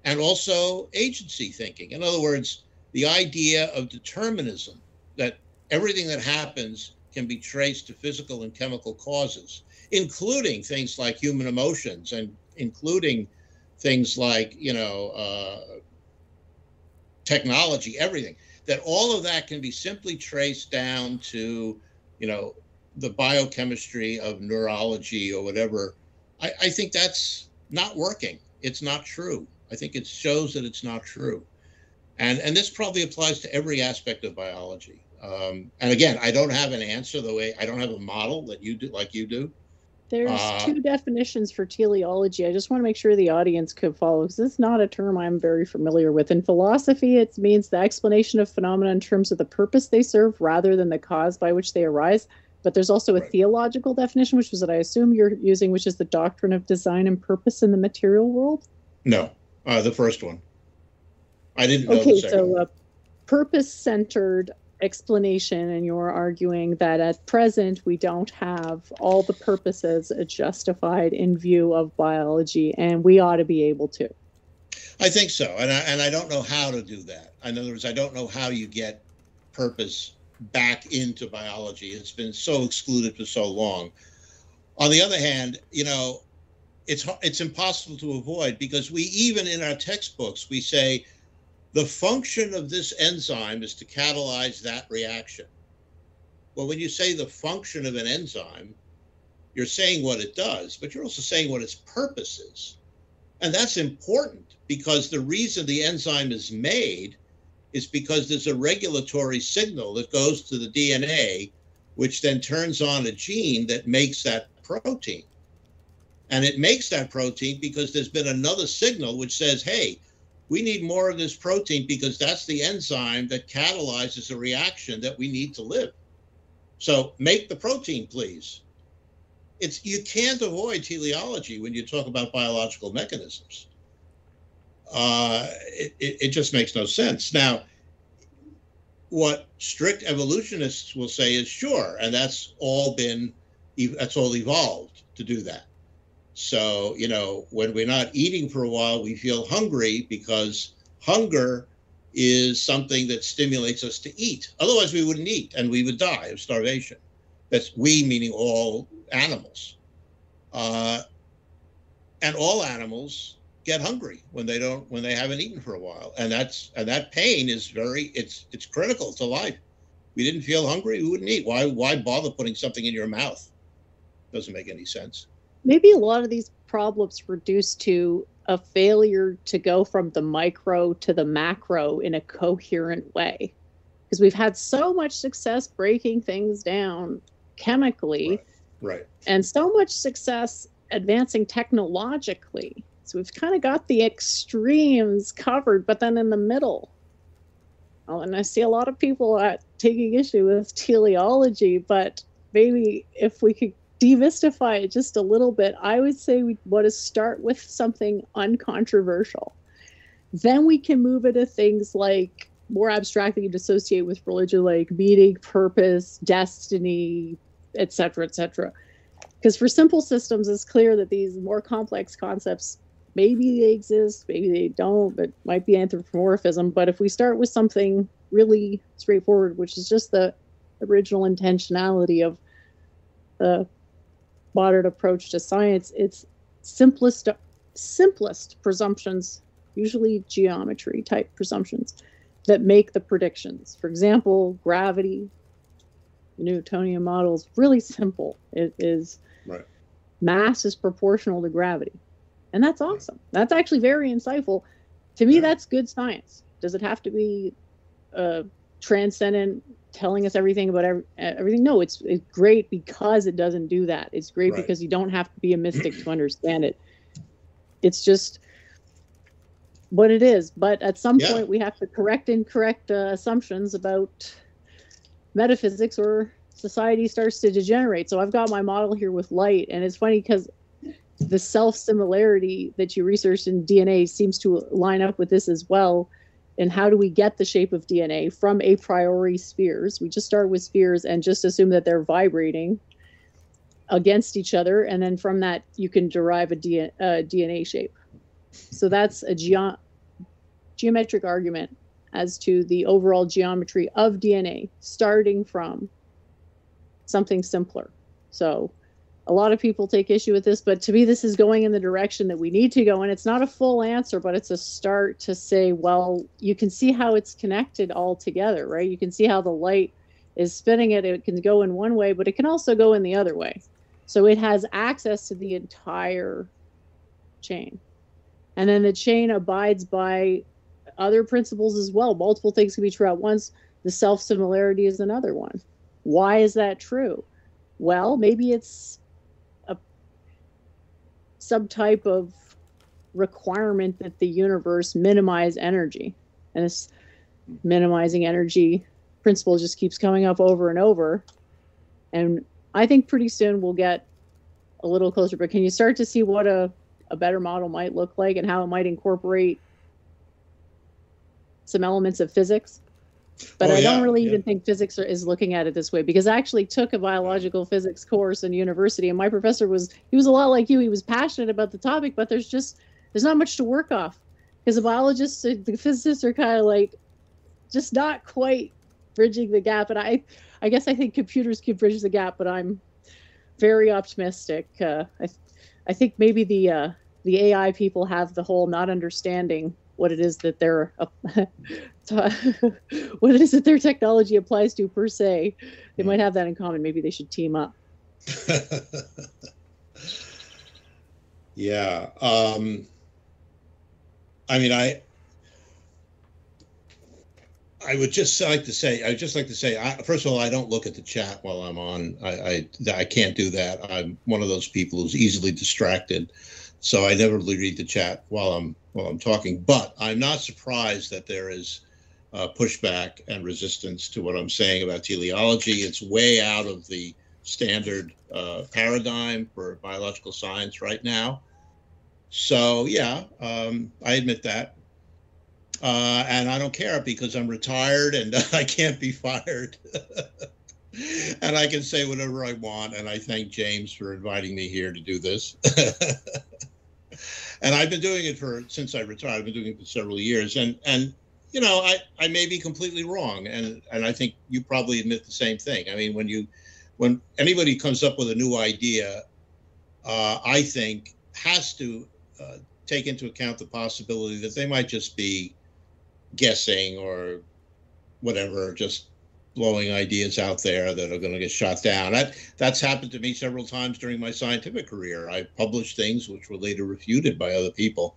and also agency thinking. In other words, the idea of determinism that everything that happens can be traced to physical and chemical causes, including things like human emotions and including things like, you know, uh, technology, everything. That all of that can be simply traced down to, you know, the biochemistry of neurology or whatever. I, I think that's not working. It's not true. I think it shows that it's not true. And, and this probably applies to every aspect of biology. Um, and again, I don't have an answer the way I don't have a model that you do like you do.
There's uh, two definitions for teleology. I just want to make sure the audience could follow because it's not a term I'm very familiar with. In philosophy, it means the explanation of phenomena in terms of the purpose they serve rather than the cause by which they arise. but there's also a
Right.
theological definition, which was what I assume you're using, which is the doctrine of design and purpose in the material world.
No, uh, the first one. I didn't know
Okay,
the second
so
one.
a purpose centered explanation, and you're arguing that at present we don't have all the purposes justified in view of biology, and we ought to be able to.
I think so, and I and I don't know how to do that. In other words, I don't know how you get purpose back into biology. It's been so excluded for so long. On the other hand, you know, it's it's impossible to avoid because we even in our textbooks we say the function of this enzyme is to catalyze that reaction. Well, when you say the function of an enzyme, you're saying what it does, but you're also saying what its purpose is. And that's important because the reason the enzyme is made is because there's a regulatory signal that goes to the DNA, which then turns on a gene that makes that protein. And it makes that protein because there's been another signal which says, hey, we need more of this protein because that's the enzyme that catalyzes a reaction that we need to live. So make the protein, please. It's you can't avoid teleology when you talk about biological mechanisms. Uh, it, it, it just makes no sense. Now, what strict evolutionists will say is sure, and that's all been that's all evolved to do that. So, you know, when we're not eating for a while, we feel hungry because hunger is something that stimulates us to eat. Otherwise, we wouldn't eat and we would die of starvation. That's we, meaning all animals. Uh, and all animals get hungry when they don't when they haven't eaten for a while and that's and that pain is very it's it's critical to life we didn't feel hungry we wouldn't eat why why bother putting something in your mouth doesn't make any sense
Maybe a lot of these problems reduced to a failure to go from the micro to the macro in a coherent way. Because we've had so much success breaking things down chemically
right
and so much success advancing technologically. So we've kind of got the extremes covered, but then in the middle. Oh, and I see a lot of people uh, taking issue with teleology, but maybe if we could demystify it just a little bit, I would say we want to start with something uncontroversial. Then we can move into things like more abstract that you'd associate with religion, like meaning, purpose, destiny, etc., etc. Because for simple systems, it's clear that these more complex concepts maybe they exist, maybe they don't, but might be anthropomorphism. But if we start with something really straightforward, which is just the original intentionality of the modern approach to science, it's simplest simplest presumptions, usually geometry type presumptions, that make the predictions. For example, gravity, Newtonian model is really simple. It is
right
mass is proportional to gravity. And that's awesome. That's actually very insightful. To me,
Yeah.
that's good science. Does it have to be uh, transcendent, telling us everything about every, everything? No, it's, it's great because it doesn't do that. It's great
Right.
because you don't have to be a mystic to understand it. It's just what it is. But at some
Yeah.
point, we have to correct incorrect uh, assumptions about metaphysics or society starts to degenerate. So I've got my model here with light, and it's funny because the self similarity that you researched in DNA seems to line up with this as well. And how do we get the shape of DNA from a priori spheres? We just start with spheres and just assume that they're vibrating against each other, and then from that you can derive a D- uh, DNA shape. So that's a geo- geometric argument as to the overall geometry of DNA, starting from something simpler. So a lot of people take issue with this, but to me, this is going in the direction that we need to go. And it's not a full answer, but it's a start to say, well, you can see how it's connected all together, right? You can see how the light is spinning it. It can go in one way, but it can also go in the other way. So it has access to the entire chain. And then the chain abides by other principles as well. Multiple things can be true at once. The self similarity is another one. Why is that true? Well, maybe it's some type of requirement that the universe minimize energy. And this minimizing energy principle just keeps coming up over and over. And I think pretty soon we'll get a little closer. But can you start to see what a, a better model might look like and how it might incorporate some elements of physics? But
Oh,
I
yeah,
don't really
yeah.
even think physics are, is looking at it this way because I actually took a biological physics course in university, and my professor was he was a lot like you. He was passionate about the topic, but there's just there's not much to work off because the biologists, the physicists are kind of like just not quite bridging the gap. And I, I guess I think computers can bridge the gap, but I'm very optimistic. Uh, I, I think maybe the uh, the AI people have the whole not understanding what it is that their what it is that their technology applies to per se. They might have that in common. Maybe they should team up.
yeah. Um, I mean, I I would just like to say, I would just like to say, I, first of all, I don't look at the chat while I'm on. I, I I can't do that. I'm one of those people who's easily distracted, so I never read the chat while I'm while I'm talking. But I'm not surprised that there is uh, pushback and resistance to what I'm saying about teleology. It's way out of the standard uh, paradigm for biological science right now. So yeah, um, I admit that. Uh, and I don't care because I'm retired and I can't be fired. and I can say whatever I want. And I thank James for inviting me here to do this. and I've been doing it for since I retired. I've been doing it for several years. And and you know, I, I may be completely wrong. And and I think you probably admit the same thing. I mean, when you when anybody comes up with a new idea, uh, I think has to uh, take into account the possibility that they might just be guessing or whatever, just blowing ideas out there that are going to get shot down. That that's happened to me several times during my scientific career. I published things which were later refuted by other people.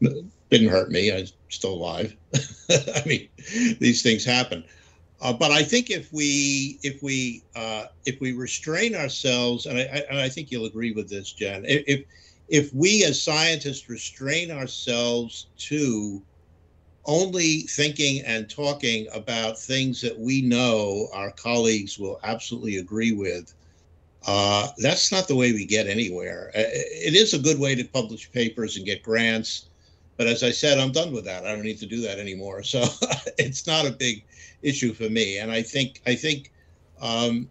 Didn't hurt me. I'm still alive. I mean, these things happen. Uh, but I think if we if we uh, if we restrain ourselves, and I, I, and I think you'll agree with this, Jen, if if we as scientists restrain ourselves to only thinking and talking about things that we know our colleagues will absolutely agree with, uh, that's not the way we get anywhere. Uh, It is a good way to publish papers and get grants, but as I said, I'm done with that. I don't need to do that anymore. So it's not a big issue for me. And I think I think um,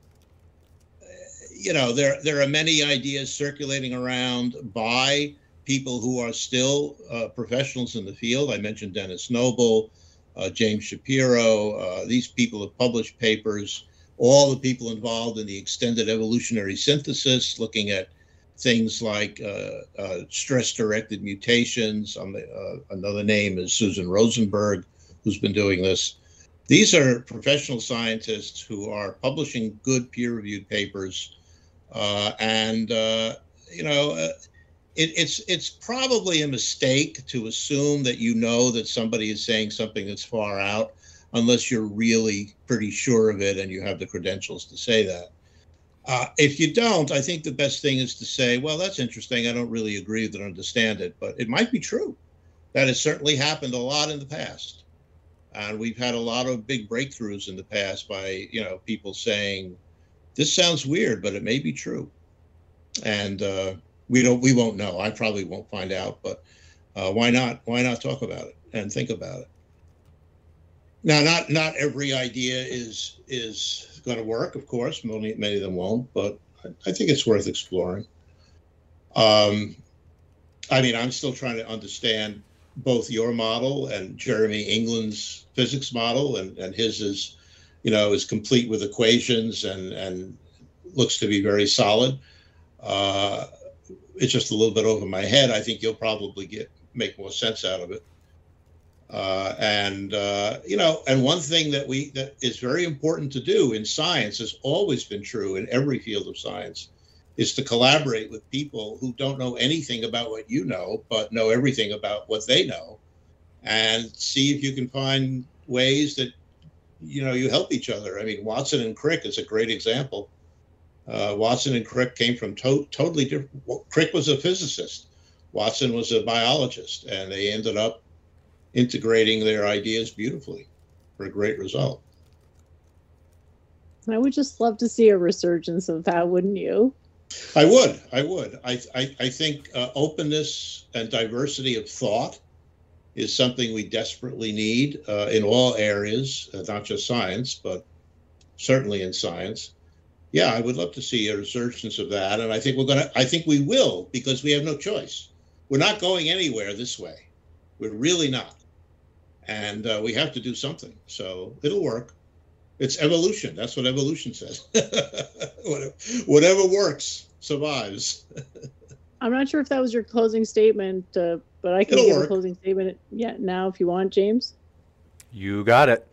you know there there are many ideas circulating around by people who are still uh, professionals in the field. I mentioned Denis Noble, uh, James Shapiro. Uh, these people have published papers. All the people involved in the extended evolutionary synthesis, looking at things like uh, uh, stress-directed mutations. Um, another name is Susan Rosenberg, who's been doing this. These are professional scientists who are publishing good peer-reviewed papers, and you know, it, it's it's probably a mistake to assume that you know that somebody is saying something that's far out, unless you're really pretty sure of it and you have the credentials to say that. Uh, if you don't, I think the best thing is to say, well, that's interesting. I don't really agree with it, understand it, but it might be true. That has certainly happened a lot in the past. And we've had a lot of big breakthroughs in the past by, you know, people saying, this sounds weird, but it may be true. And uh, we don't, we won't know. I probably won't find out, but uh, why not? Why not talk about it and think about it? Now, not not every idea is is going to work, of course. Many many of them won't, but I, I think it's worth exploring. Um, I mean, I'm still trying to understand both your model and Jeremy England's physics model, and and his is, you know, is complete with equations and and looks to be very solid. Uh, it's just a little bit over my head. I think you'll probably get make more sense out of it. Uh, and uh, you know, and one thing that we that is very important to do in science has always been true in every field of science, is to collaborate with people who don't know anything about what you know, but know everything about what they know, and see if you can find ways that you know you help each other. I mean, Watson and Crick is a great example. Uh, Watson and Crick came from to- totally different. Crick was a physicist. Watson was a biologist, and they ended up integrating their ideas beautifully for a great result.
I would just love to see a resurgence of that, wouldn't you?
I would. I would. I I, I think uh, openness and diversity of thought is something we desperately need uh, in all areas, uh, not just science, but certainly in science. Yeah, I would love to see a resurgence of that, and I think we're gonna. I think we will because we have no choice. We're not going anywhere this way. We're really not, and uh, we have to do something. So it'll work. It's evolution. That's what evolution says. Whatever works survives.
I'm not sure if that was your closing statement, uh, but I can
It'll
give
work.
a closing statement. Yeah, now if you want, James.
You got it.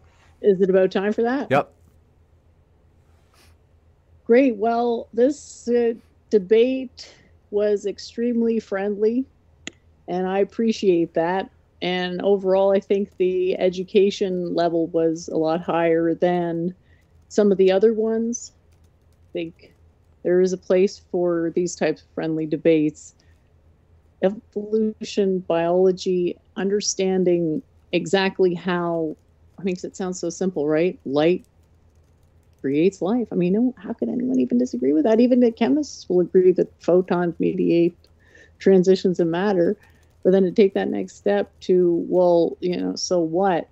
Is it about time for that?
Yep.
Great. Well, this uh, debate was extremely friendly, and I appreciate that. And overall, I think the education level was a lot higher than some of the other ones. I think there is a place for these types of friendly debates. Evolution, biology, understanding exactly how makes it sound so simple, right? Light creates life. I mean, no, how could anyone even disagree with that? Even the chemists will agree that photons mediate transitions in matter. But then to take that next step to, well, you know, so what?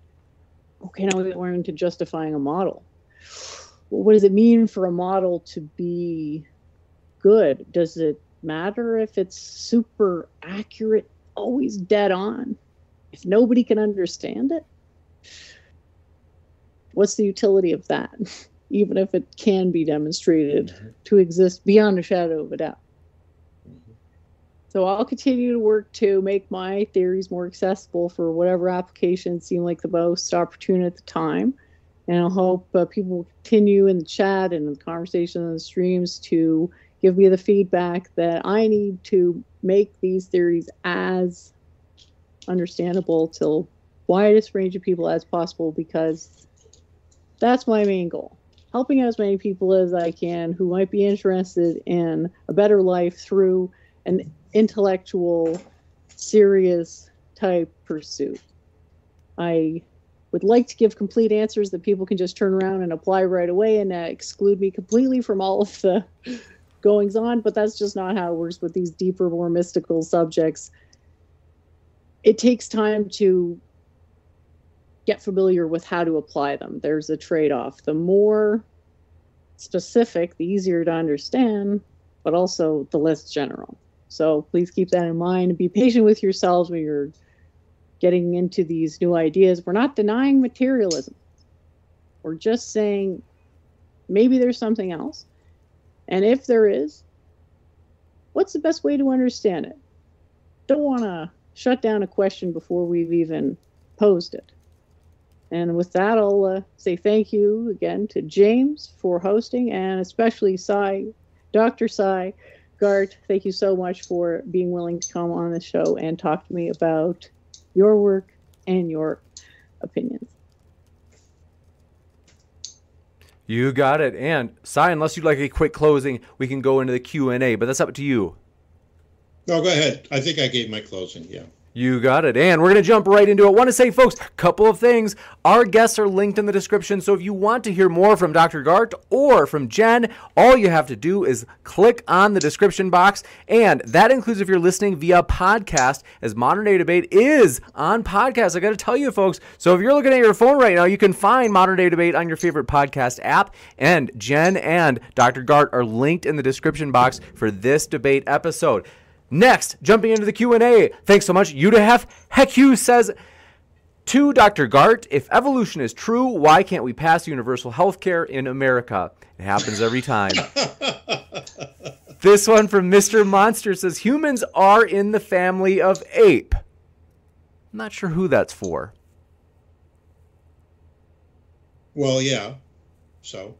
Okay, now we're into justifying a model. Well, what does it mean for a model to be good? Does it matter if it's super accurate, always dead on? If nobody can understand it? What's the utility of that? even if it can be demonstrated to exist beyond a shadow of a doubt. So I'll continue to work to make my theories more accessible for whatever applications seem like the most opportune at the time. And I hope uh, people will continue in the chat and in the conversation on the streams to give me the feedback that I need to make these theories as understandable to the widest range of people as possible because that's my main goal helping as many people as I can who might be interested in a better life through an intellectual, serious type pursuit. I would like to give complete answers that people can just turn around and apply right away and uh, exclude me completely from all of the goings on, but that's just not how it works with these deeper, more mystical subjects. It takes time to get familiar with how to apply them. There's a trade off. The more specific, the easier to understand, but also the less general. So please keep that in mind be patient with yourselves when you're getting into these new ideas. We're not denying materialism, we're just saying maybe there's something else. And if there is, what's the best way to understand it? Don't want to shut down a question before we've even posed it. And with that, I'll uh, say thank you again to James for hosting, and especially Sy, Dr. Sy Garte. Thank you so much for being willing to come on the show and talk to me about your work and your opinions.
You got it. And Sy, unless you'd like a quick closing, we can go into the Q and A. But that's up to you.
No, go ahead. I think I gave my closing. Yeah.
You got it. And we're going to jump right into it. Want to say, folks, a couple of things. Our guests are linked in the description. So if you want to hear more from Dr. Garte or from Jen, all you have to do is click on the description box. And that includes if you're listening via podcast, as Modern Day Debate is on podcast. I got to tell you, folks. So if you're looking at your phone right now, you can find Modern Day Debate on your favorite podcast app. And Jen and Dr. Garte are linked in the description box for this debate episode. Next, jumping into the Q&A. Thanks so much. Udahef Heck you says to Dr. Garte, if evolution is true, why can't we pass universal health care in America? It happens every time. this one from Mr. Monster says humans are in the family of ape. I'm not sure who that's for.
Well, yeah. So.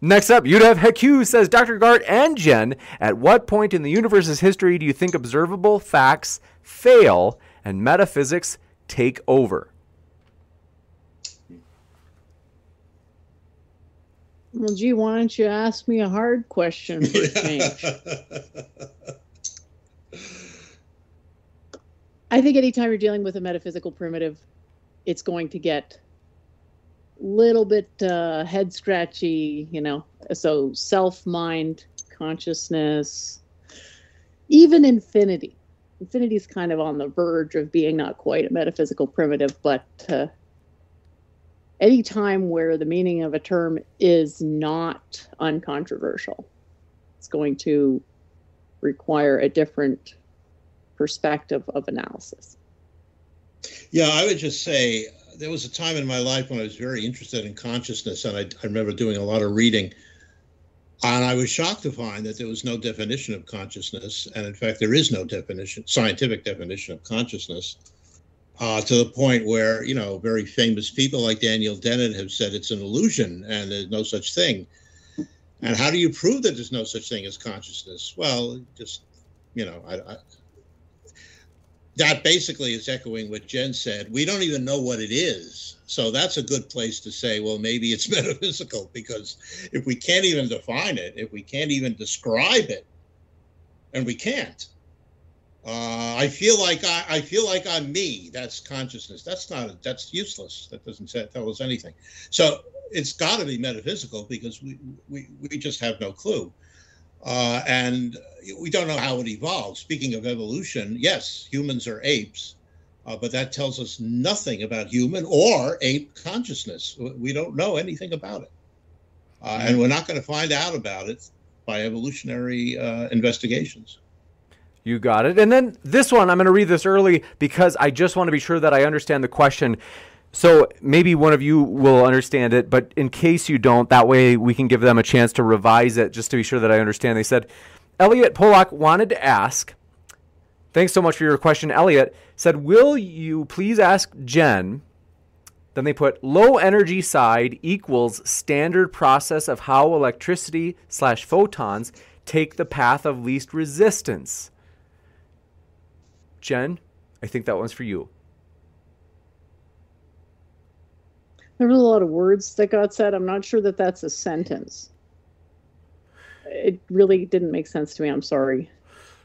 Next up, you'd have Heku says Dr. Garte and Jen, at what point in the universe's history do you think observable facts fail and metaphysics take over?
Well, gee, why don't you ask me a hard question for a change? I think anytime you're dealing with a metaphysical primitive, it's going to get little bit uh, head scratchy, you know. So self mind, consciousness, even infinity. Infinity is kind of on the verge of being not quite a metaphysical primitive, but uh, any time where the meaning of a term is not uncontroversial, it's going to require a different perspective of analysis.
Yeah, I would just say there was a time in my life when I was very interested in consciousness, and I, I remember doing a lot of reading. And I was shocked to find that there was no definition of consciousness. And in fact, there is no definition, scientific definition of consciousness, uh, to the point where, you know, very famous people like Daniel Dennett have said it's an illusion and there's no such thing. And how do you prove that there's no such thing as consciousness? Well, just, you know, I, I, that basically is echoing what Jen said. We don't even know what it is. So that's a good place to say, well, maybe it's metaphysical because if we can't even define it, if we can't even describe it, and we can't, uh, I feel like I, I, feel like I'm me. That's consciousness. That's not. That's useless. That doesn't tell us anything. So it's got to be metaphysical because we, we we just have no clue. Uh, and we don't know how it evolved. Speaking of evolution, yes, humans are apes, uh, but that tells us nothing about human or ape consciousness. We don't know anything about it. Uh, and we're not going to find out about it by evolutionary uh, investigations.
You got it. And then this one, I'm going to read this early because I just want to be sure that I understand the question. So maybe one of you will understand it, but in case you don't, that way we can give them a chance to revise it just to be sure that I understand. They said, Elliot Pollock wanted to ask, thanks so much for your question. Elliot said, Will you please ask Jen? Then they put low energy side equals standard process of how electricity slash photons take the path of least resistance. Jen, I think that one's for you.
There was a lot of words that got said. I'm not sure that that's a sentence. It really didn't make sense to me. I'm sorry.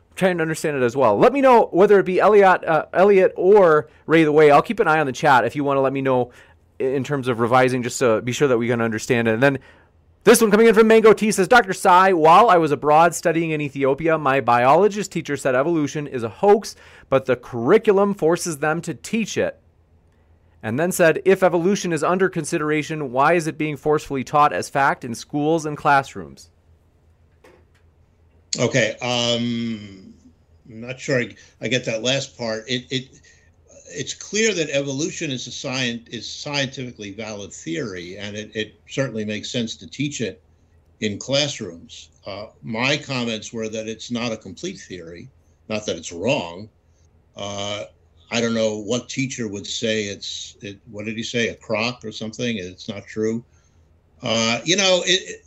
I'm trying to understand it as well. Let me know whether it be Elliot, uh, Elliot or Ray the Way. I'll keep an eye on the chat if you want to let me know in terms of revising, just to be sure that we can understand it. And then this one coming in from Mango T says, Dr. Sy, while I was abroad studying in Ethiopia, my biologist teacher said evolution is a hoax, but the curriculum forces them to teach it and then said, if evolution is under consideration, why is it being forcefully taught as fact in schools and classrooms?
Okay, um, I'm not sure I, I get that last part. It, it it's clear that evolution is a science is scientifically valid theory, and it, it certainly makes sense to teach it in classrooms. Uh, my comments were that it's not a complete theory, not that it's wrong. Uh, I don't know what teacher would say it's it, what did he say a crock or something? It's not true. Uh, you know, it, it,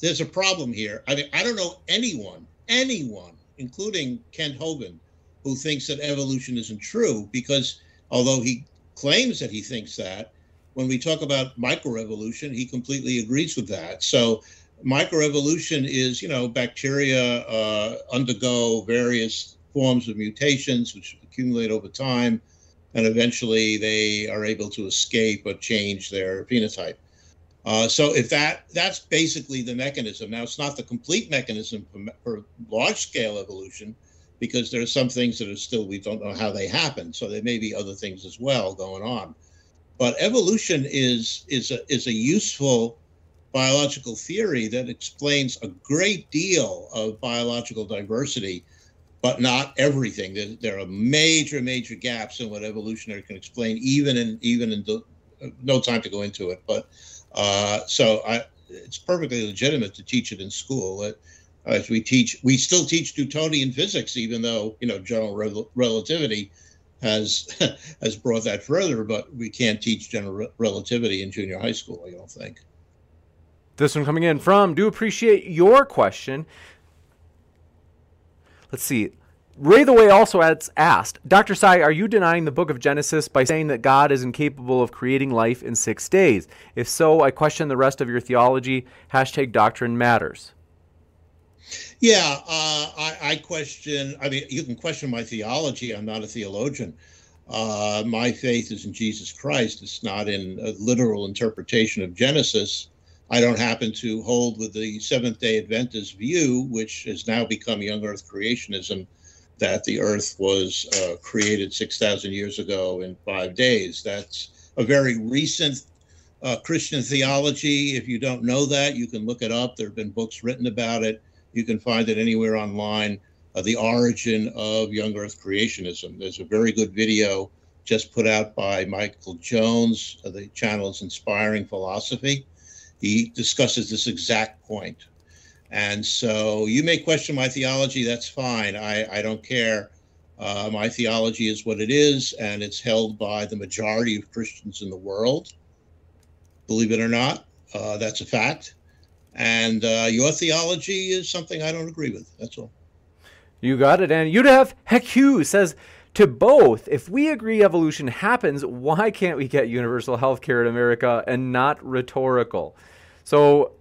there's a problem here. I mean, I don't know anyone, anyone, including Kent Hovind, who thinks that evolution isn't true because although he claims that he thinks that, when we talk about microevolution, he completely agrees with that. So microevolution is, you know, bacteria uh, undergo various forms of mutations which accumulate over time, and eventually they are able to escape or change their phenotype. Uh, so if that that's basically the mechanism. Now it's not the complete mechanism for, for large scale evolution because there are some things that are still we don't know how they happen. So there may be other things as well going on. But evolution is is a is a useful biological theory that explains a great deal of biological diversity but not everything. There, there, are major, major gaps in what evolutionary can explain, even in even in the, no time to go into it. But uh, so I, it's perfectly legitimate to teach it in school. Uh, as we teach, we still teach Newtonian physics, even though you know general rel- relativity has has brought that further. But we can't teach general re- relativity in junior high school. I don't think.
This one coming in from do appreciate your question. Let's see. Ray the Way also asked, Dr. Sy, are you denying the book of Genesis by saying that God is incapable of creating life in six days? If so, I question the rest of your theology. Hashtag doctrine matters.
Yeah, uh, I, I, question. I mean, you can question my theology. I'm not a theologian. Uh, my faith is in Jesus Christ. It's not in a literal interpretation of Genesis. I don't happen to hold with the Seventh day Adventist view, which has now become young earth creationism, that the earth was uh, created 6,000 years ago in five days. That's a very recent uh, Christian theology. If you don't know that, you can look it up. There have been books written about it. You can find it anywhere online. Uh, the origin of young earth creationism. There's a very good video just put out by Michael Jones. Uh, the channel Inspiring Philosophy. He discusses this exact point. And so you may question my theology. That's fine. I, I don't care. Uh, my theology is what it is, and it's held by the majority of Christians in the world. Believe it or not, uh, that's a fact. And uh, your theology is something I don't agree with. That's all.
You got it. And you'd have Heck says to both, if we agree evolution happens, why can't we get universal health care in America and not rhetorical? So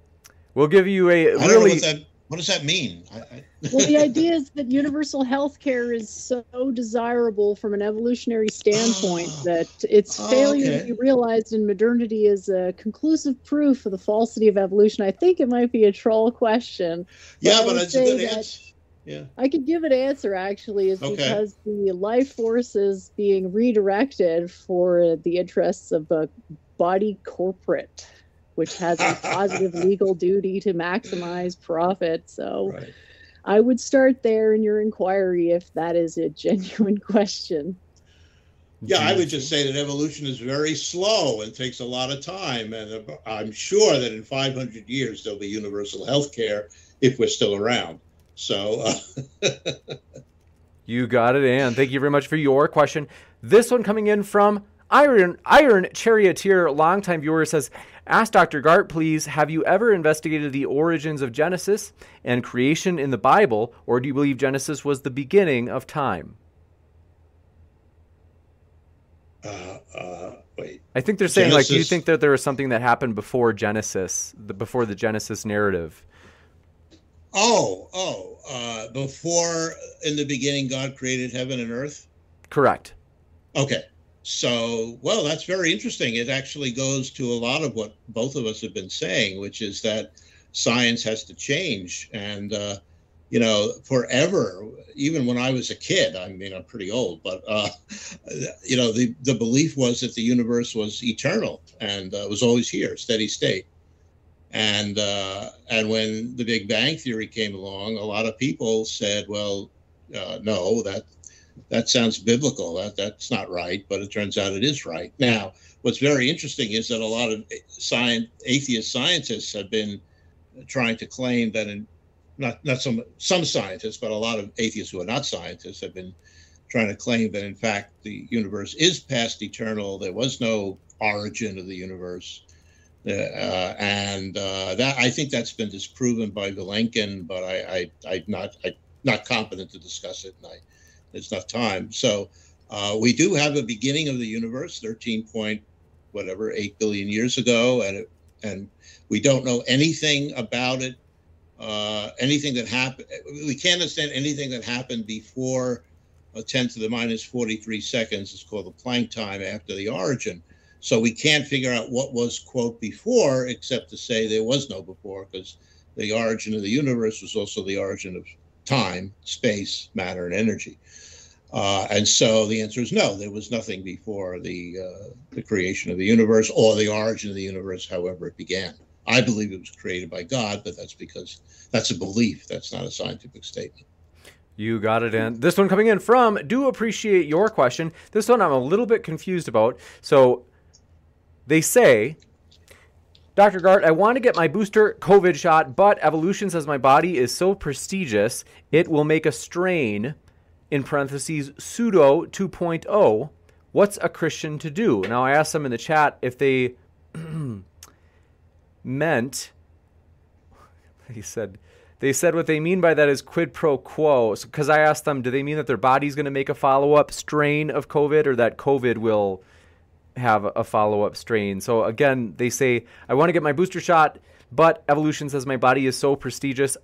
we'll give you a really.
What, that, what, does that mean? I, I...
well, the idea is that universal health care is so desirable from an evolutionary standpoint oh, that its oh, failure okay. to be realized in modernity is a conclusive proof of the falsity of evolution. I think it might be a troll question.
Yeah, but, but it's a good answer
yeah. I could give an answer actually, is okay. because the life force is being redirected for the interests of a body corporate, which has a positive legal duty to maximize profit. So right. I would start there in your inquiry if that is a genuine question.
Yeah, I would just say that evolution is very slow and takes a lot of time. And I'm sure that in 500 years, there'll be universal health care if we're still around. So. Uh,
you got it, Ann. Thank you very much for your question. This one coming in from Iron Iron Charioteer, longtime viewer, says, Ask Dr. Garte, please, have you ever investigated the origins of Genesis and creation in the Bible, or do you believe Genesis was the beginning of time?
Uh, uh, wait.
I think they're saying, Genesis... like, do you think that there was something that happened before Genesis, the, before the Genesis narrative?
Oh, oh, uh, before in the beginning, God created heaven and earth?
Correct.
Okay. So, well, that's very interesting. It actually goes to a lot of what both of us have been saying, which is that science has to change. And, uh, you know, forever, even when I was a kid, I mean, I'm pretty old, but, uh, you know, the, the belief was that the universe was eternal and uh, was always here, steady state. And uh, and when the Big Bang Theory came along, a lot of people said, "Well, uh, no, that that sounds biblical. That that's not right." But it turns out it is right. Now, what's very interesting is that a lot of science, atheist scientists have been trying to claim that in not not some some scientists, but a lot of atheists who are not scientists have been trying to claim that in fact the universe is past eternal. There was no origin of the universe. Uh, and uh, that I think that's been disproven by Vilenkin, but I, I am not I not competent to discuss it, and I, there's enough time. So uh, we do have a beginning of the universe, 13 point whatever eight billion years ago, and it, and we don't know anything about it. Uh, anything that happened, we can't understand anything that happened before a 10 to the minus 43 seconds. It's called the Planck time after the origin. So we can't figure out what was, quote, before, except to say there was no before, because the origin of the universe was also the origin of time, space, matter, and energy. Uh, and so the answer is no, there was nothing before the, uh, the creation of the universe or the origin of the universe, however it began. I believe it was created by God, but that's because that's a belief. That's not a scientific statement.
You got it in. This one coming in from, do appreciate your question. This one I'm a little bit confused about. So they say, Dr. Garte, I want to get my booster COVID shot, but evolution says my body is so prestigious, it will make a strain, in parentheses, pseudo 2.0. What's a Christian to do? Now, I asked them in the chat if they meant, he said, they said what they mean by that is quid pro quo. Because so, I asked them, do they mean that their body's going to make a follow up strain of COVID or that COVID will have a follow up strain. So again, they say, I want to get my booster shot, but evolution says my body is so prestigious,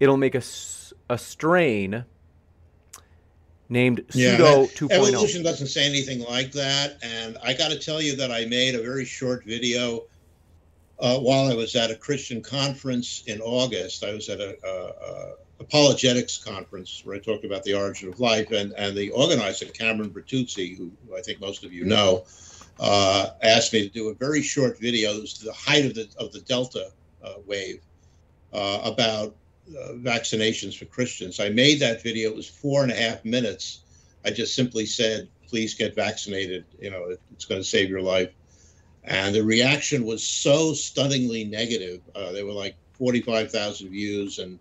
it'll make a, a strain. named Pseudo 2.0.
Evolution doesn't say anything like that. And I got to tell you that I made a very short video uh, while I was at a Christian conference in August. I was at a, a, a, apologetics conference where I talked about the origin of life, and, and the organizer, Cameron Bertuzzi, who I think most of you know, uh, asked me to do a very short video. It was the height of the of the Delta uh, wave uh, about uh, vaccinations for Christians. I made that video. It was four and a half minutes. I just simply said, please get vaccinated. You know, it's going to save your life. And the reaction was so stunningly negative. Uh, there were like 45,000 views and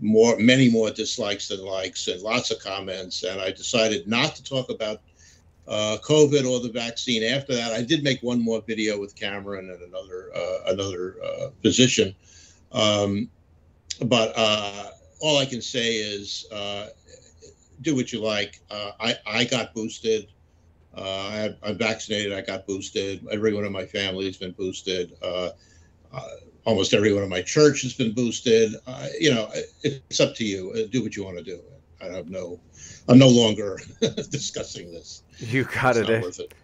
more, many more dislikes than likes, and lots of comments. And I decided not to talk about uh, COVID or the vaccine. After that, I did make one more video with Cameron and another uh, another uh, physician. Um, but uh, all I can say is uh, do what you like. Uh, I, I got boosted. I, am vaccinated. I got boosted. Everyone in my family has been boosted. Almost everyone in my church has been boosted. you know, it's up to you. do what you want to do. I have no. I'm no longer discussing this.
You got it's it. Eh? it.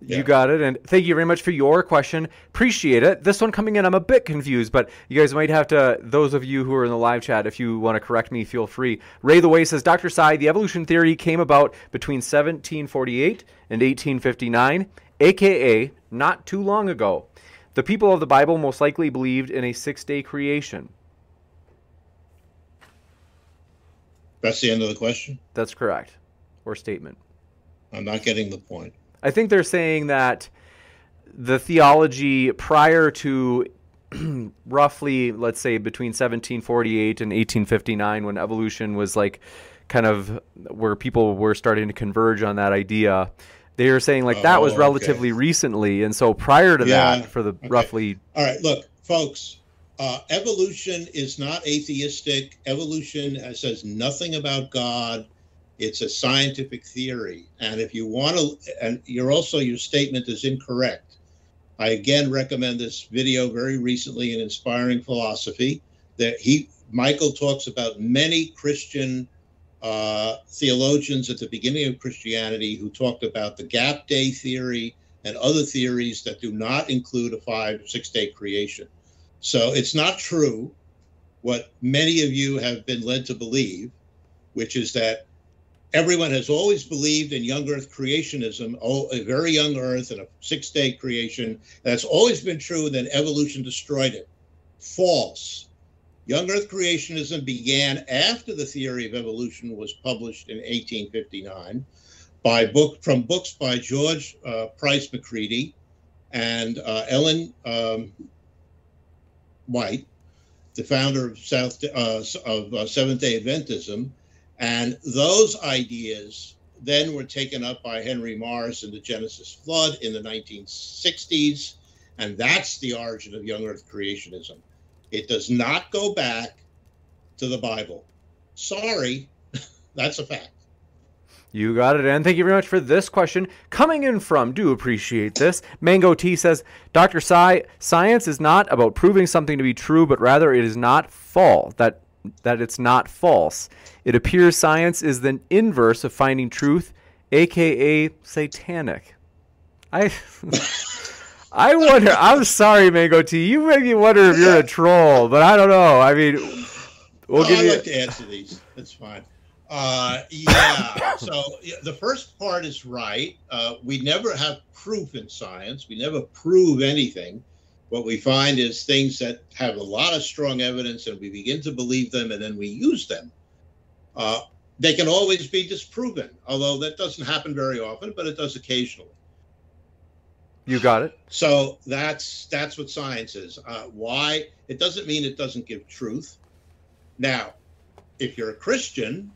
You got it. And thank you very much for your question. Appreciate it. This one coming in, I'm a bit confused, but you guys might have to, those of you who are in the live chat, if you want to correct me, feel free. Ray the Way says Dr. Sy, the evolution theory came about between 1748 and 1859, aka not too long ago. The people of the Bible most likely believed in a six day creation.
That's the end of the question?
That's correct. Or statement.
I'm not getting the point.
I think they're saying that the theology prior to roughly, let's say, between 1748 and 1859, when evolution was like kind of where people were starting to converge on that idea, they are saying like that was oh, relatively okay. recently. And so prior to yeah, that, for the okay. roughly.
All right, look, folks, uh, evolution is not atheistic. Evolution says nothing about God. It's a scientific theory. And if you want to, and you're also, your statement is incorrect. I again recommend this video very recently in Inspiring Philosophy that he, Michael talks about many Christian uh, theologians at the beginning of Christianity who talked about the gap day theory and other theories that do not include a five, six day creation. So it's not true what many of you have been led to believe, which is that everyone has always believed in young earth creationism, oh, a very young earth and a six day creation. That's always been true, and then evolution destroyed it. False. Young earth creationism began after the theory of evolution was published in 1859 by book from books by George uh, Price McCready and uh, Ellen um, White, the founder of South uh, of uh, Seventh Day Adventism and those ideas then were taken up by Henry Morris in the Genesis flood in the 1960s. And that's the origin of young earth creationism. It does not go back to the Bible. Sorry, that's a fact.
You got it. And thank you very much for this question. Coming in from, do appreciate this. Mango T says, Dr. Sy, science is not about proving something to be true, but rather it is not false. That that it's not false. It appears science is the inverse of finding truth, aka satanic. I I wonder. I'm sorry, Mango T. You make me wonder if you're a troll, but I don't know. I mean,
we'll give you. I like to answer these. That's fine. Uh, yeah. so the first part is right. Uh, we never have proof in science. We never prove anything what we find is things that have a lot of strong evidence and we begin to believe them and then we use them. Uh, they can always be disproven, although that doesn't happen very often, but it does occasionally.
You got it.
So that's that's what science is. Uh, why? It doesn't mean it doesn't give truth. Now, if you're a Christian,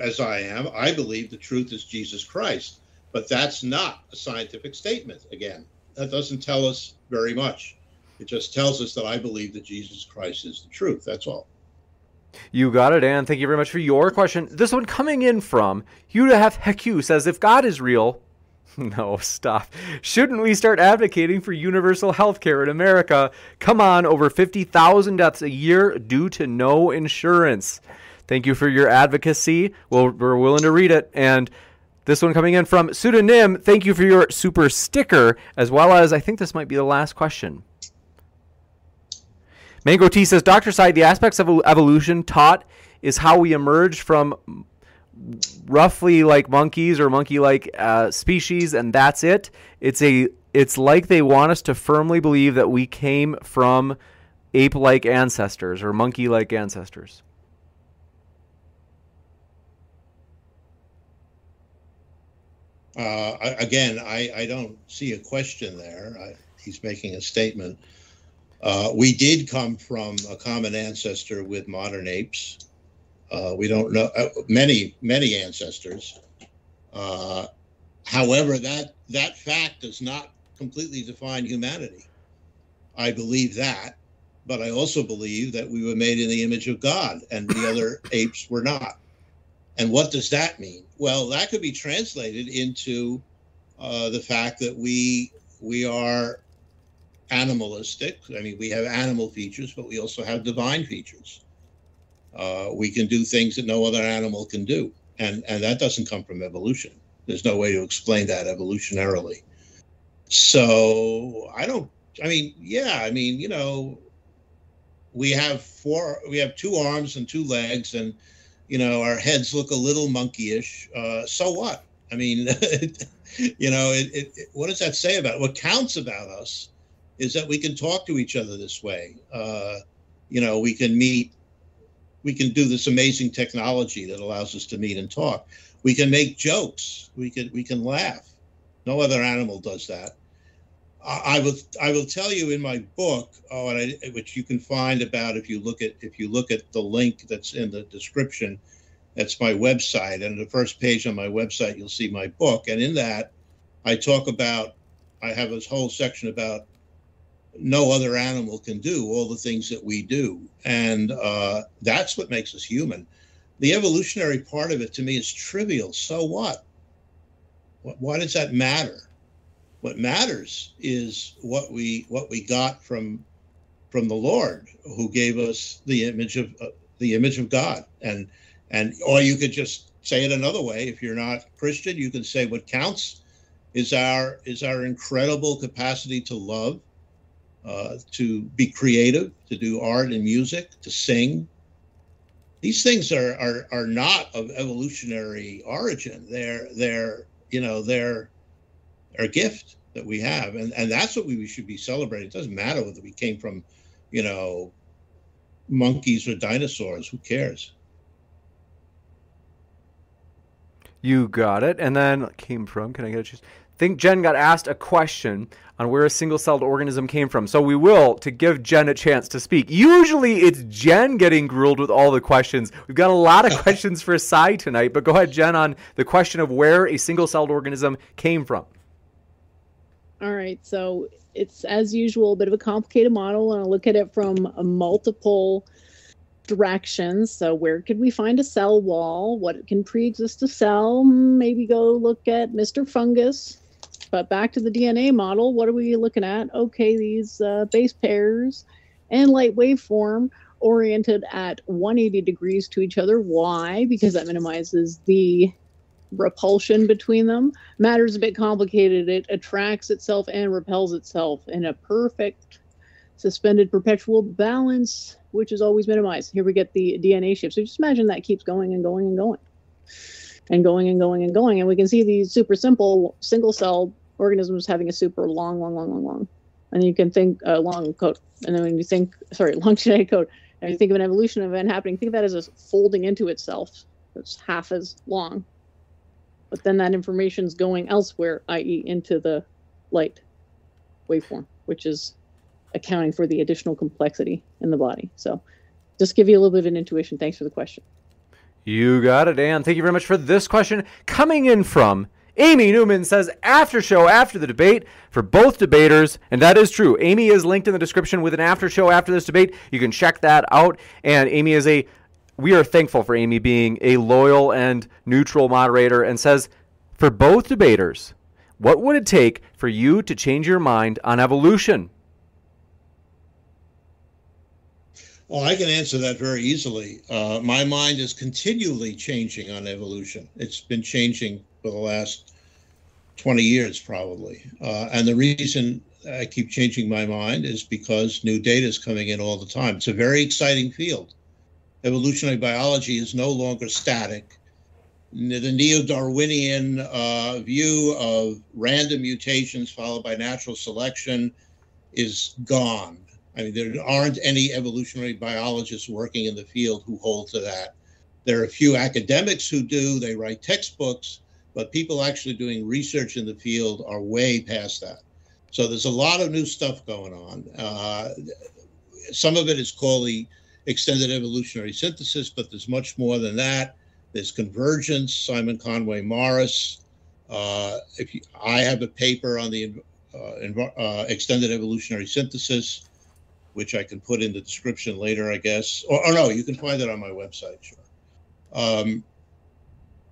as I am, I believe the truth is Jesus Christ. But that's not a scientific statement. Again, that doesn't tell us very much. It just tells us that I believe that Jesus Christ is the truth. That's all.
You got it, and thank you very much for your question. This one coming in from Hudahef Heku says, If God is real, no, stop. Shouldn't we start advocating for universal health care in America? Come on, over 50,000 deaths a year due to no insurance. Thank you for your advocacy. We're willing to read it. And this one coming in from Pseudonym, thank you for your super sticker, as well as I think this might be the last question. Mango T says, Dr. Side, the aspects of evolution taught is how we emerged from roughly like monkeys or monkey-like uh, species, and that's it. It's a it's like they want us to firmly believe that we came from ape-like ancestors or monkey-like ancestors.
Uh, again, I, I don't see a question there. I, he's making a statement. Uh, we did come from a common ancestor with modern apes. Uh, we don't know uh, many many ancestors. Uh, however, that that fact does not completely define humanity. I believe that, but I also believe that we were made in the image of God, and the other apes were not. And what does that mean? Well, that could be translated into uh, the fact that we we are animalistic. I mean, we have animal features, but we also have divine features. Uh, we can do things that no other animal can do, and and that doesn't come from evolution. There's no way to explain that evolutionarily. So I don't. I mean, yeah. I mean, you know, we have four. We have two arms and two legs, and you know, our heads look a little monkeyish. Uh, so what? I mean, you know, it, it, it, what does that say about it? what counts about us is that we can talk to each other this way. Uh, you know, we can meet, we can do this amazing technology that allows us to meet and talk. We can make jokes. We can we can laugh. No other animal does that. I will I will tell you in my book, oh, I, which you can find about if you look at if you look at the link that's in the description, that's my website, and the first page on my website you'll see my book, and in that I talk about I have this whole section about no other animal can do all the things that we do, and uh, that's what makes us human. The evolutionary part of it to me is trivial. So what? Why does that matter? What matters is what we what we got from from the Lord, who gave us the image of uh, the image of God, and and or you could just say it another way. If you're not Christian, you can say what counts is our is our incredible capacity to love, uh, to be creative, to do art and music, to sing. These things are are are not of evolutionary origin. They're they're you know they're our gift that we have, and and that's what we should be celebrating. It doesn't matter whether we came from, you know, monkeys or dinosaurs. Who cares?
You got it. And then came from. Can I get a choose? think Jen got asked a question on where a single celled organism came from. So we will, to give Jen a chance to speak. Usually it's Jen getting grilled with all the questions. We've got a lot of questions for Sy tonight, but go ahead, Jen, on the question of where a single celled organism came from.
All right, so it's as usual a bit of a complicated model, and I'll look at it from multiple directions. So, where could we find a cell wall? What can pre-exist a cell? Maybe go look at Mr. Fungus. But back to the DNA model, what are we looking at? Okay, these uh, base pairs and light waveform oriented at 180 degrees to each other. Why? Because that minimizes the repulsion between them. Matter's a bit complicated. It attracts itself and repels itself in a perfect suspended perpetual balance, which is always minimized. Here we get the DNA shift. So just imagine that keeps going and going and going and going and going and going. And we can see these super simple single cell organisms having a super long, long, long, long, long. And you can think uh, long code. And then when you think, sorry, long genetic code, and you think of an evolution event happening, think of that as a folding into itself. It's half as long but then that information is going elsewhere, i.e., into the light waveform, which is accounting for the additional complexity in the body. So, just give you a little bit of an intuition. Thanks for the question.
You got it, Dan. Thank you very much for this question. Coming in from Amy Newman says after show after the debate for both debaters, and that is true. Amy is linked in the description with an after show after this debate. You can check that out. And Amy is a we are thankful for Amy being a loyal and neutral moderator and says, for both debaters, what would it take for you to change your mind on evolution?
Well, I can answer that very easily. Uh, my mind is continually changing on evolution. It's been changing for the last 20 years, probably. Uh, and the reason I keep changing my mind is because new data is coming in all the time. It's a very exciting field. Evolutionary biology is no longer static. The neo Darwinian uh, view of random mutations followed by natural selection is gone. I mean, there aren't any evolutionary biologists working in the field who hold to that. There are a few academics who do, they write textbooks, but people actually doing research in the field are way past that. So there's a lot of new stuff going on. Uh, some of it is called the extended evolutionary synthesis, but there's much more than that. There's convergence, Simon Conway Morris. Uh, if you, I have a paper on the uh, uh, extended evolutionary synthesis, which I can put in the description later, I guess. Or, or no, you can find it on my website, sure. Um,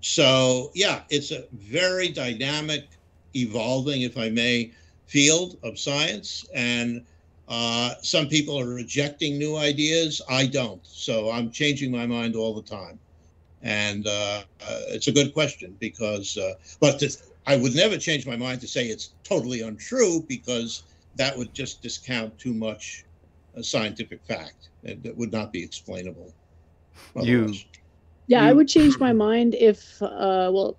so, yeah, it's a very dynamic, evolving, if I may, field of science. And uh, some people are rejecting new ideas. I don't. So I'm changing my mind all the time. And uh, uh, it's a good question because, uh, but to, I would never change my mind to say it's totally untrue because that would just discount too much a scientific fact. It, would not be explainable.
Otherwise. You,
yeah, you, I would change my mind if, uh, well,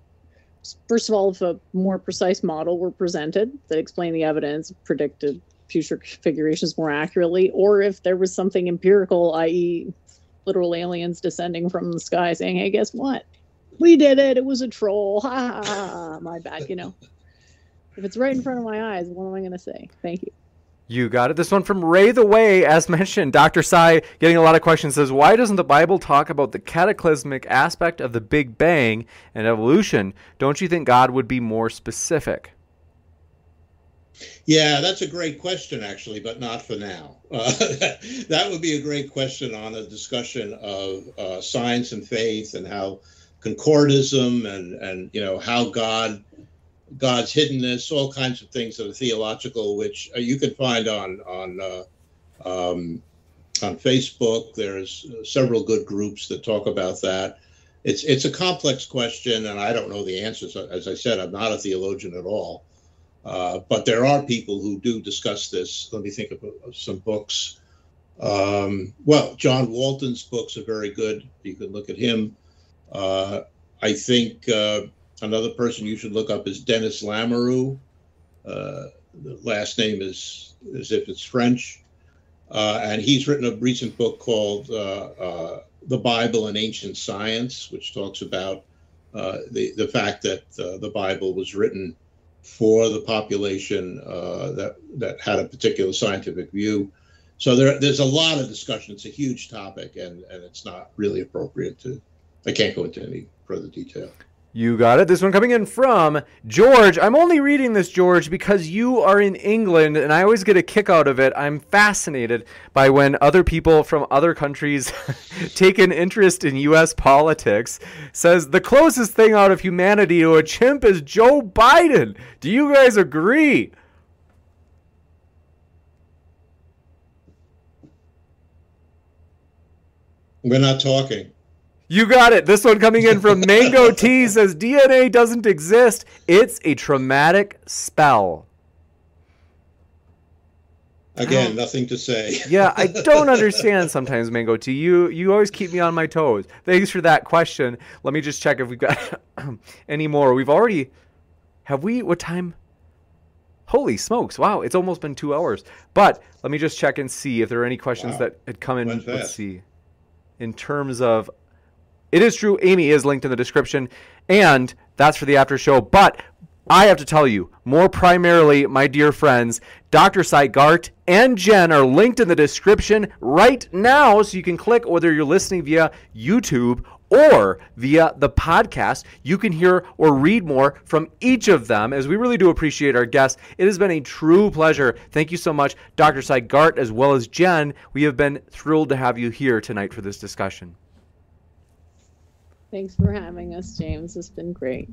first of all, if a more precise model were presented that explained the evidence, predicted future configurations more accurately, or if there was something empirical, i.e., literal aliens descending from the sky saying, "Hey, guess what? We did it. It was a troll. Ha ha. My bad. You know, if it's right in front of my eyes, what am I going to say? Thank you."
You got it. This one from Ray the Way, as mentioned. Dr. Sy getting a lot of questions says, Why doesn't the Bible talk about the cataclysmic aspect of the Big Bang and evolution? Don't you think God would be more specific?
Yeah, that's a great question, actually, but not for now. Uh, that would be a great question on a discussion of uh, science and faith and how concordism and and you know how God God's hiddenness, all kinds of things that are theological, which uh, you can find on on uh, um, on Facebook. There's several good groups that talk about that. It's it's a complex question, and I don't know the answers. As I said, I'm not a theologian at all. Uh, but there are people who do discuss this. Let me think of, of some books. Um, well, John Walton's books are very good. You can look at him. Uh, I think uh, another person you should look up is Denis Lamoureux. Uh, the last name is as if it's French. Uh, and he's written a recent book called The Bible and Ancient Science, which talks about the, the fact that the Bible was written for the population uh, that that had a particular scientific view. So there, there's a lot of discussion. It's a huge topic, and and it's not really appropriate to. I can't go into any further detail.
You got it. This one coming in from George. I'm only reading this, George, because you are in England and I always get a kick out of it. I'm fascinated by when other people from other countries take an interest in U.S. politics. Says the closest thing out of humanity to a chimp is Joe Biden. Do you guys agree?
We're not talking.
You got it. This one coming in from Mango T says DNA doesn't exist. It's a traumatic spell.
Again, oh. nothing to say.
yeah, I don't understand sometimes, Mango T. You you always keep me on my toes. Thanks for that question. Let me just check if we've got any more. We've already have we what time? Holy smokes! Wow, it's almost been two hours. But let me just check and see if there are any questions wow. that had come in. Let's see. In terms of it is true, Amy is linked in the description, and that's for the after show. But I have to tell you, more primarily, my dear friends, Dr. Garte and Jen are linked in the description right now, so you can click whether you're listening via YouTube or via the podcast. You can hear or read more from each of them, as we really do appreciate our guests. It has been a true pleasure. Thank you so much, Dr. Garte, as well as Jen. We have been thrilled to have you here tonight for this discussion.
Thanks for having us, James. It's been great.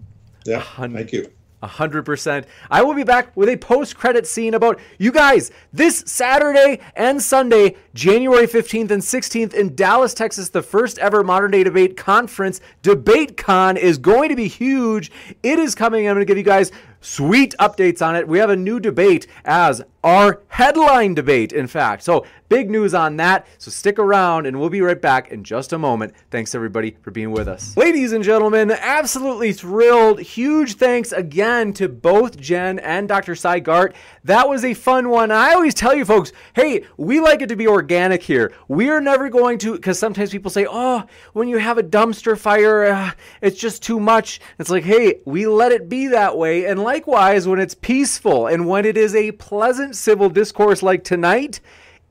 Yeah, thank you.
100%. I will be back with a post credit scene about you guys this Saturday and Sunday, January 15th and 16th in Dallas, Texas. The first ever modern day debate conference, Debate Con, is going to be huge. It is coming. I'm going to give you guys sweet updates on it. We have a new debate as our headline debate, in fact. So, big news on that. So, stick around and we'll be right back in just a moment. Thanks, everybody, for being with us. Ladies and gentlemen, absolutely thrilled. Huge thanks again to both Jen and Dr. Sy Garte. That was a fun one. I always tell you folks, hey, we like it to be organic here. We are never going to, because sometimes people say, oh, when you have a dumpster fire, uh, it's just too much. It's like, hey, we let it be that way. And likewise, when it's peaceful and when it is a pleasant civil discourse like tonight,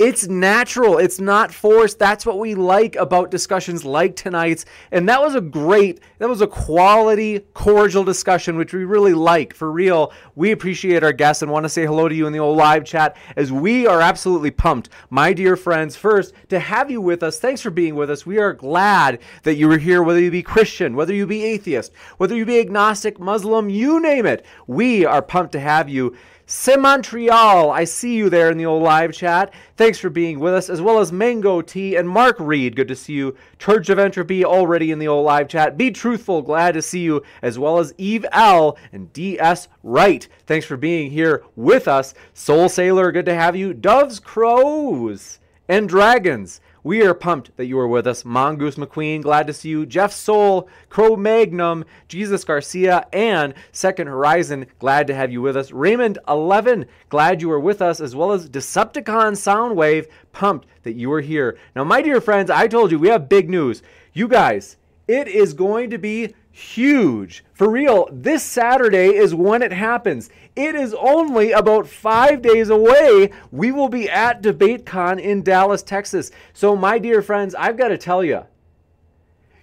it's natural. It's not forced. That's what we like about discussions like tonight's. And that was a great, that was a quality, cordial discussion, which we really like. For real, we appreciate our guests and want to say hello to you in the old live chat as we are absolutely pumped, my dear friends, first to have you with us. Thanks for being with us. We are glad that you were here, whether you be Christian, whether you be atheist, whether you be agnostic, Muslim, you name it. We are pumped to have you. Sim Montreal, I see you there in the old live chat. Thanks for being with us, as well as Mango T and Mark Reed. Good to see you. Church of Entropy already in the old live chat. Be truthful, glad to see you, as well as Eve L and DS Wright. Thanks for being here with us. Soul Sailor, good to have you. Doves, Crows, and Dragons. We are pumped that you are with us. Mongoose McQueen, glad to see you. Jeff Soul, Crow Magnum, Jesus Garcia, and Second Horizon, glad to have you with us. Raymond 11, glad you are with us, as well as Decepticon Soundwave, pumped that you are here. Now, my dear friends, I told you we have big news. You guys, it is going to be huge. For real, this Saturday is when it happens. It is only about five days away. We will be at DebateCon in Dallas, Texas. So, my dear friends, I've got to tell you,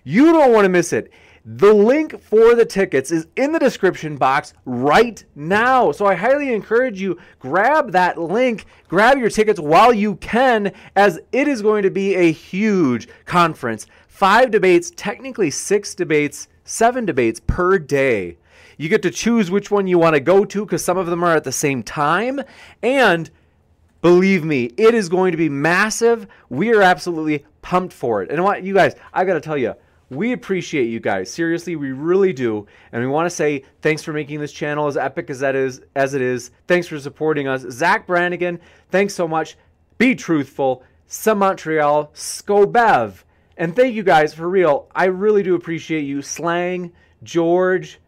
you don't want to miss it. The link for the tickets is in the description box right now. So I highly encourage you grab that link, grab your tickets while you can as it is going to be a huge conference. 5 debates, technically 6 debates seven debates per day. You get to choose which one you want to go to because some of them are at the same time. And believe me, it is going to be massive. We are absolutely pumped for it. And what you guys, I got to tell you, we appreciate you guys. Seriously, we really do. And we want to say thanks for making this channel as epic as that is as it is. Thanks for supporting us. Zach Brannigan, thanks so much. Be truthful. Some Montreal, Scobev. And thank you guys for real. I really do appreciate you. Slang, George,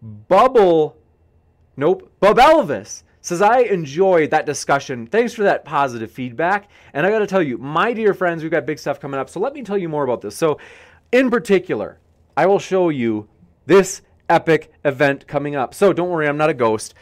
Bubble, nope, Bub Elvis says I enjoyed that discussion. Thanks for that positive feedback. And I got to tell you, my dear friends, we've got big stuff coming up. So let me tell you more about this. So, in particular, I will show you this epic event coming up. So don't worry, I'm not a ghost.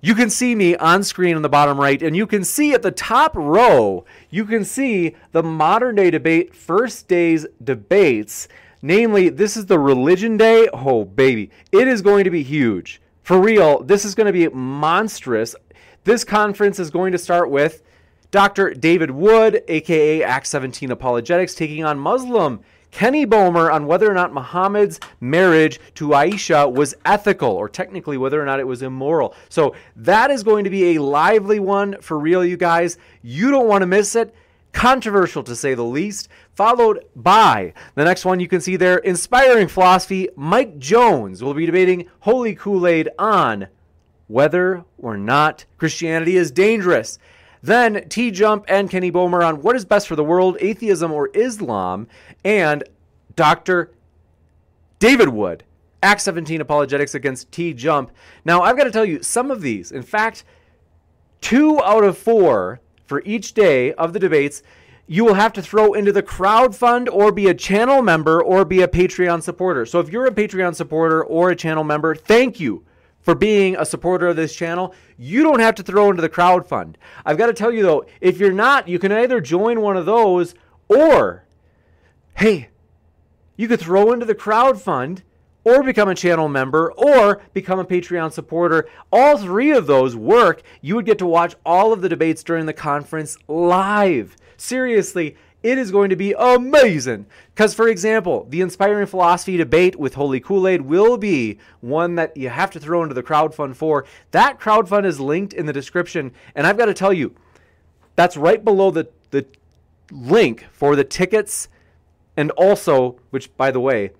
You can see me on screen in the bottom right, and you can see at the top row, you can see the modern day debate, first day's debates. Namely, this is the religion day. Oh, baby. It is going to be huge. For real, this is going to be monstrous. This conference is going to start with Dr. David Wood, aka Acts 17 Apologetics, taking on Muslim Kenny Bomer on whether or not Muhammad's marriage to Aisha was ethical, or technically whether or not it was immoral. So that is going to be a lively one for real, you guys. You don't want to miss it. Controversial to say the least. Followed by the next one you can see there Inspiring Philosophy. Mike Jones will be debating Holy Kool Aid on whether or not Christianity is dangerous. Then T Jump and Kenny Bomer on what is best for the world, atheism or Islam, and Dr. David Wood, Acts 17 Apologetics against T Jump. Now, I've got to tell you, some of these, in fact, two out of four for each day of the debates, you will have to throw into the crowd fund or be a channel member or be a Patreon supporter. So if you're a Patreon supporter or a channel member, thank you for being a supporter of this channel. You don't have to throw into the crowd fund. I've got to tell you though, if you're not, you can either join one of those or, hey, you could throw into the crowd fund or become a channel member or become a Patreon supporter. All three of those work. You would get to watch all of the debates during the conference live. Seriously, It is going to be amazing. Because, for example, the Inspiring Philosophy debate with Holy Kool Aid will be one that you have to throw into the crowdfund for. That crowdfund is linked in the description. And I've got to tell you, that's right below the, the link for the tickets. And also, which, by the way,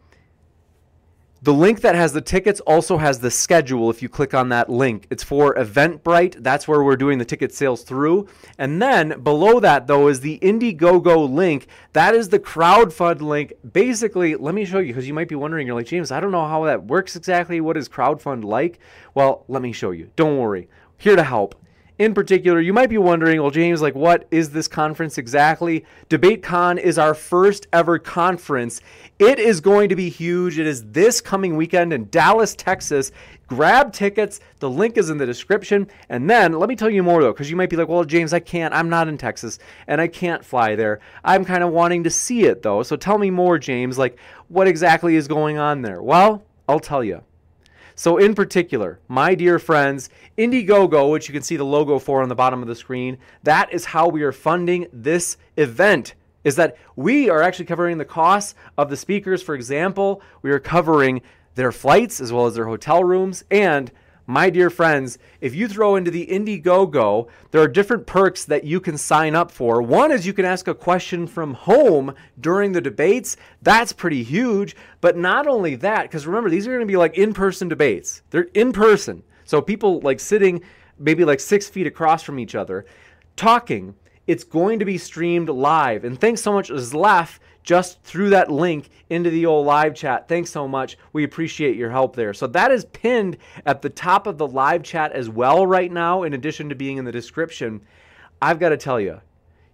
the link that has the tickets also has the schedule if you click on that link. It's for Eventbrite. That's where we're doing the ticket sales through. And then below that, though, is the Indiegogo link. That is the crowdfund link. Basically, let me show you because you might be wondering, you're like, James, I don't know how that works exactly. What is crowdfund like? Well, let me show you. Don't worry. Here to help in particular, you might be wondering, well, James, like, what is this conference exactly? DebateCon is our first ever conference. It is going to be huge. It is this coming weekend in Dallas, Texas. Grab tickets. The link is in the description. And then let me tell you more, though, because you might be like, well, James, I can't. I'm not in Texas and I can't fly there. I'm kind of wanting to see it, though. So tell me more, James. Like, what exactly is going on there? Well, I'll tell you. So, in particular, my dear friends, Indiegogo, which you can see the logo for on the bottom of the screen, that is how we are funding this event. Is that we are actually covering the costs of the speakers. For example, we are covering their flights as well as their hotel rooms and my dear friends, if you throw into the Indiegogo, there are different perks that you can sign up for. One is you can ask a question from home during the debates. That's pretty huge. But not only that, because remember, these are going to be like in person debates, they're in person. So people like sitting maybe like six feet across from each other talking. It's going to be streamed live. And thanks so much, Zlef, just through that link into the old live chat. Thanks so much. We appreciate your help there. So that is pinned at the top of the live chat as well right now, in addition to being in the description. I've got to tell you,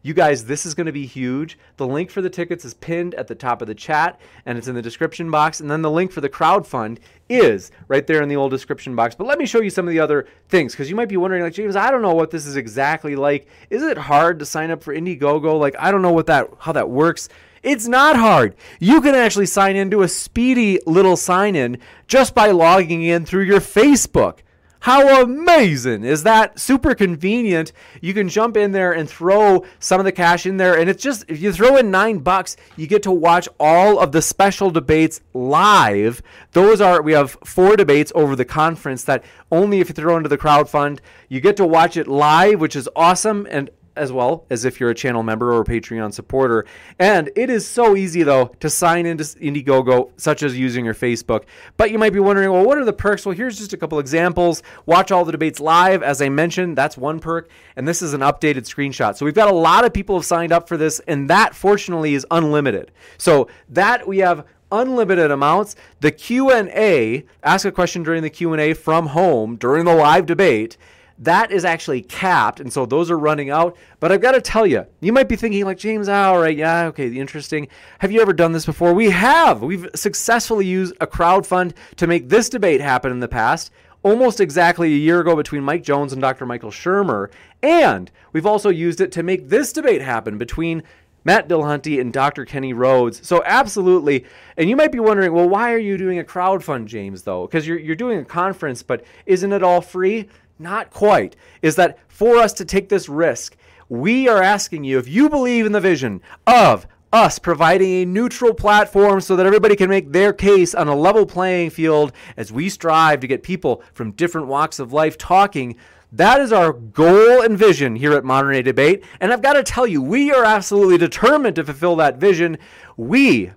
you guys, this is going to be huge. The link for the tickets is pinned at the top of the chat and it's in the description box. And then the link for the crowd fund is right there in the old description box. But let me show you some of the other things because you might be wondering, like, James, I don't know what this is exactly like. Is it hard to sign up for Indiegogo? Like, I don't know what that how that works. It's not hard. You can actually sign into a speedy little sign in just by logging in through your Facebook. How amazing is that? Super convenient. You can jump in there and throw some of the cash in there. And it's just, if you throw in nine bucks, you get to watch all of the special debates live. Those are, we have four debates over the conference that only if you throw into the crowd fund, you get to watch it live, which is awesome. And as well as if you're a channel member or a Patreon supporter. And it is so easy though to sign into Indiegogo, such as using your Facebook. But you might be wondering, well, what are the perks? Well, here's just a couple examples. Watch all the debates live, as I mentioned. That's one perk, and this is an updated screenshot. So we've got a lot of people have signed up for this, and that fortunately is unlimited. So that we have unlimited amounts. The Q&A, ask a question during the Q&A from home during the live debate that is actually capped, and so those are running out. But I've got to tell you, you might be thinking like James, ah, all right, yeah, okay, interesting. Have you ever done this before? We have. We've successfully used a crowd fund to make this debate happen in the past, almost exactly a year ago between Mike Jones and Dr. Michael Shermer, and we've also used it to make this debate happen between Matt Dillahunty and Dr. Kenny Rhodes. So absolutely. And you might be wondering, well, why are you doing a crowd fund, James, though? Because you're, you're doing a conference, but isn't it all free? Not quite. Is that for us to take this risk, we are asking you if you believe in the vision of us providing a neutral platform so that everybody can make their case on a level playing field as we strive to get people from different walks of life talking. That is our goal and vision here at Modern Day Debate. And I've got to tell you, we are absolutely determined to fulfill that vision. We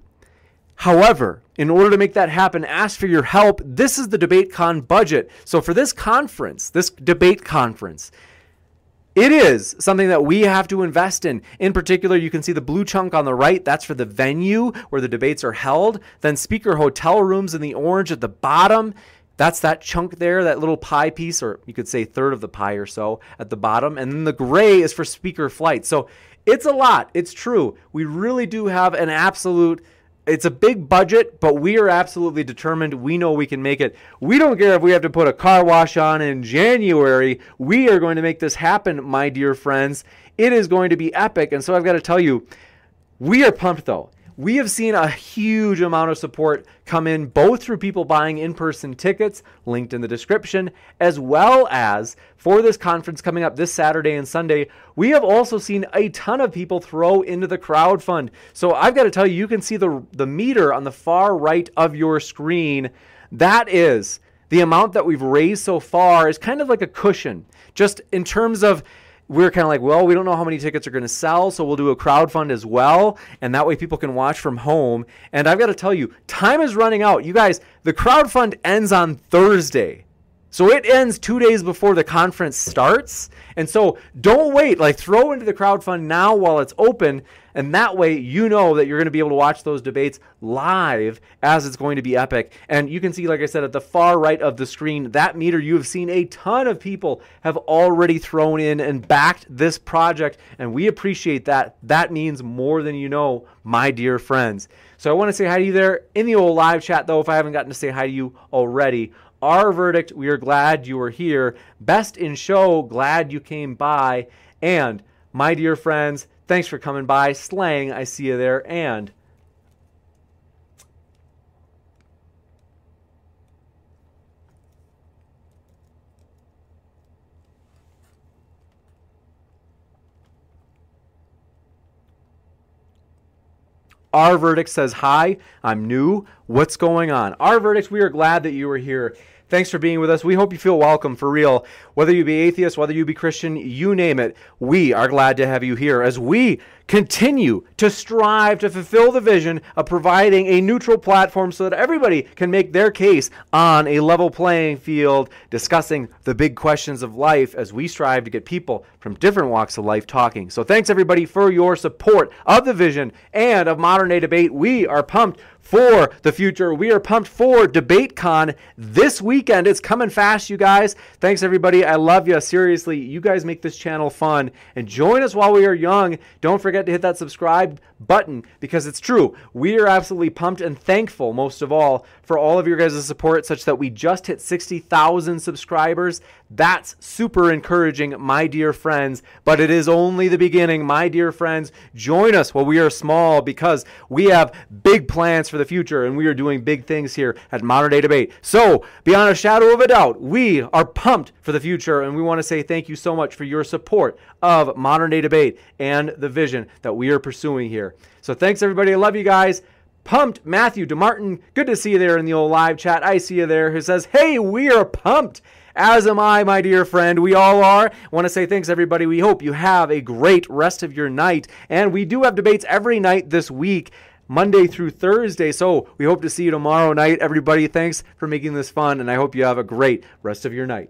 However, in order to make that happen, ask for your help. This is the DebateCon budget. So for this conference, this debate conference, it is something that we have to invest in. In particular, you can see the blue chunk on the right. That's for the venue where the debates are held. Then speaker hotel rooms in the orange at the bottom. That's that chunk there, that little pie piece, or you could say third of the pie or so at the bottom. And then the gray is for speaker flight. So it's a lot. It's true. We really do have an absolute it's a big budget, but we are absolutely determined. We know we can make it. We don't care if we have to put a car wash on in January. We are going to make this happen, my dear friends. It is going to be epic. And so I've got to tell you, we are pumped though. We have seen a huge amount of support come in both through people buying in person tickets, linked in the description, as well as for this conference coming up this Saturday and Sunday. We have also seen a ton of people throw into the crowd fund. So I've got to tell you, you can see the, the meter on the far right of your screen. That is the amount that we've raised so far is kind of like a cushion, just in terms of we're kind of like, well, we don't know how many tickets are going to sell, so we'll do a crowd fund as well, and that way people can watch from home. And I've got to tell you, time is running out. You guys, the crowd fund ends on Thursday. So it ends two days before the conference starts. And so don't wait. Like throw into the crowd fund now while it's open. And that way you know that you're going to be able to watch those debates live as it's going to be epic. And you can see, like I said, at the far right of the screen, that meter you have seen a ton of people have already thrown in and backed this project. And we appreciate that. That means more than you know, my dear friends. So I want to say hi to you there in the old live chat, though, if I haven't gotten to say hi to you already. Our verdict, we are glad you were here. Best in show, glad you came by. And my dear friends, thanks for coming by. Slang, I see you there. And Our verdict says, Hi, I'm new. What's going on? Our verdict, we are glad that you were here. Thanks for being with us. We hope you feel welcome for real. Whether you be atheist, whether you be Christian, you name it, we are glad to have you here as we continue to strive to fulfill the vision of providing a neutral platform so that everybody can make their case on a level playing field, discussing the big questions of life as we strive to get people from different walks of life talking. So thanks everybody for your support of the vision and of modern day debate. We are pumped for the future. We are pumped for DebateCon this weekend. It's coming fast, you guys. Thanks, everybody. I love you. Seriously, you guys make this channel fun. And join us while we are young. Don't forget to hit that subscribe button because it's true. We are absolutely pumped and thankful, most of all, for all of your guys' support, such that we just hit 60,000 subscribers. That's super encouraging, my dear friends. But it is only the beginning, my dear friends. Join us while we are small because we have big plans for the future and we are doing big things here at Modern Day Debate. So, beyond a shadow of a doubt, we are pumped for the future and we want to say thank you so much for your support of Modern Day Debate and the vision that we are pursuing here. So, thanks everybody. I love you guys pumped. Matthew DeMartin, good to see you there in the old live chat. I see you there who says, Hey, we are pumped as am I, my dear friend. We all are. Want to say thanks, everybody. We hope you have a great rest of your night. And we do have debates every night this week. Monday through Thursday. So we hope to see you tomorrow night. Everybody, thanks for making this fun, and I hope you have a great rest of your night.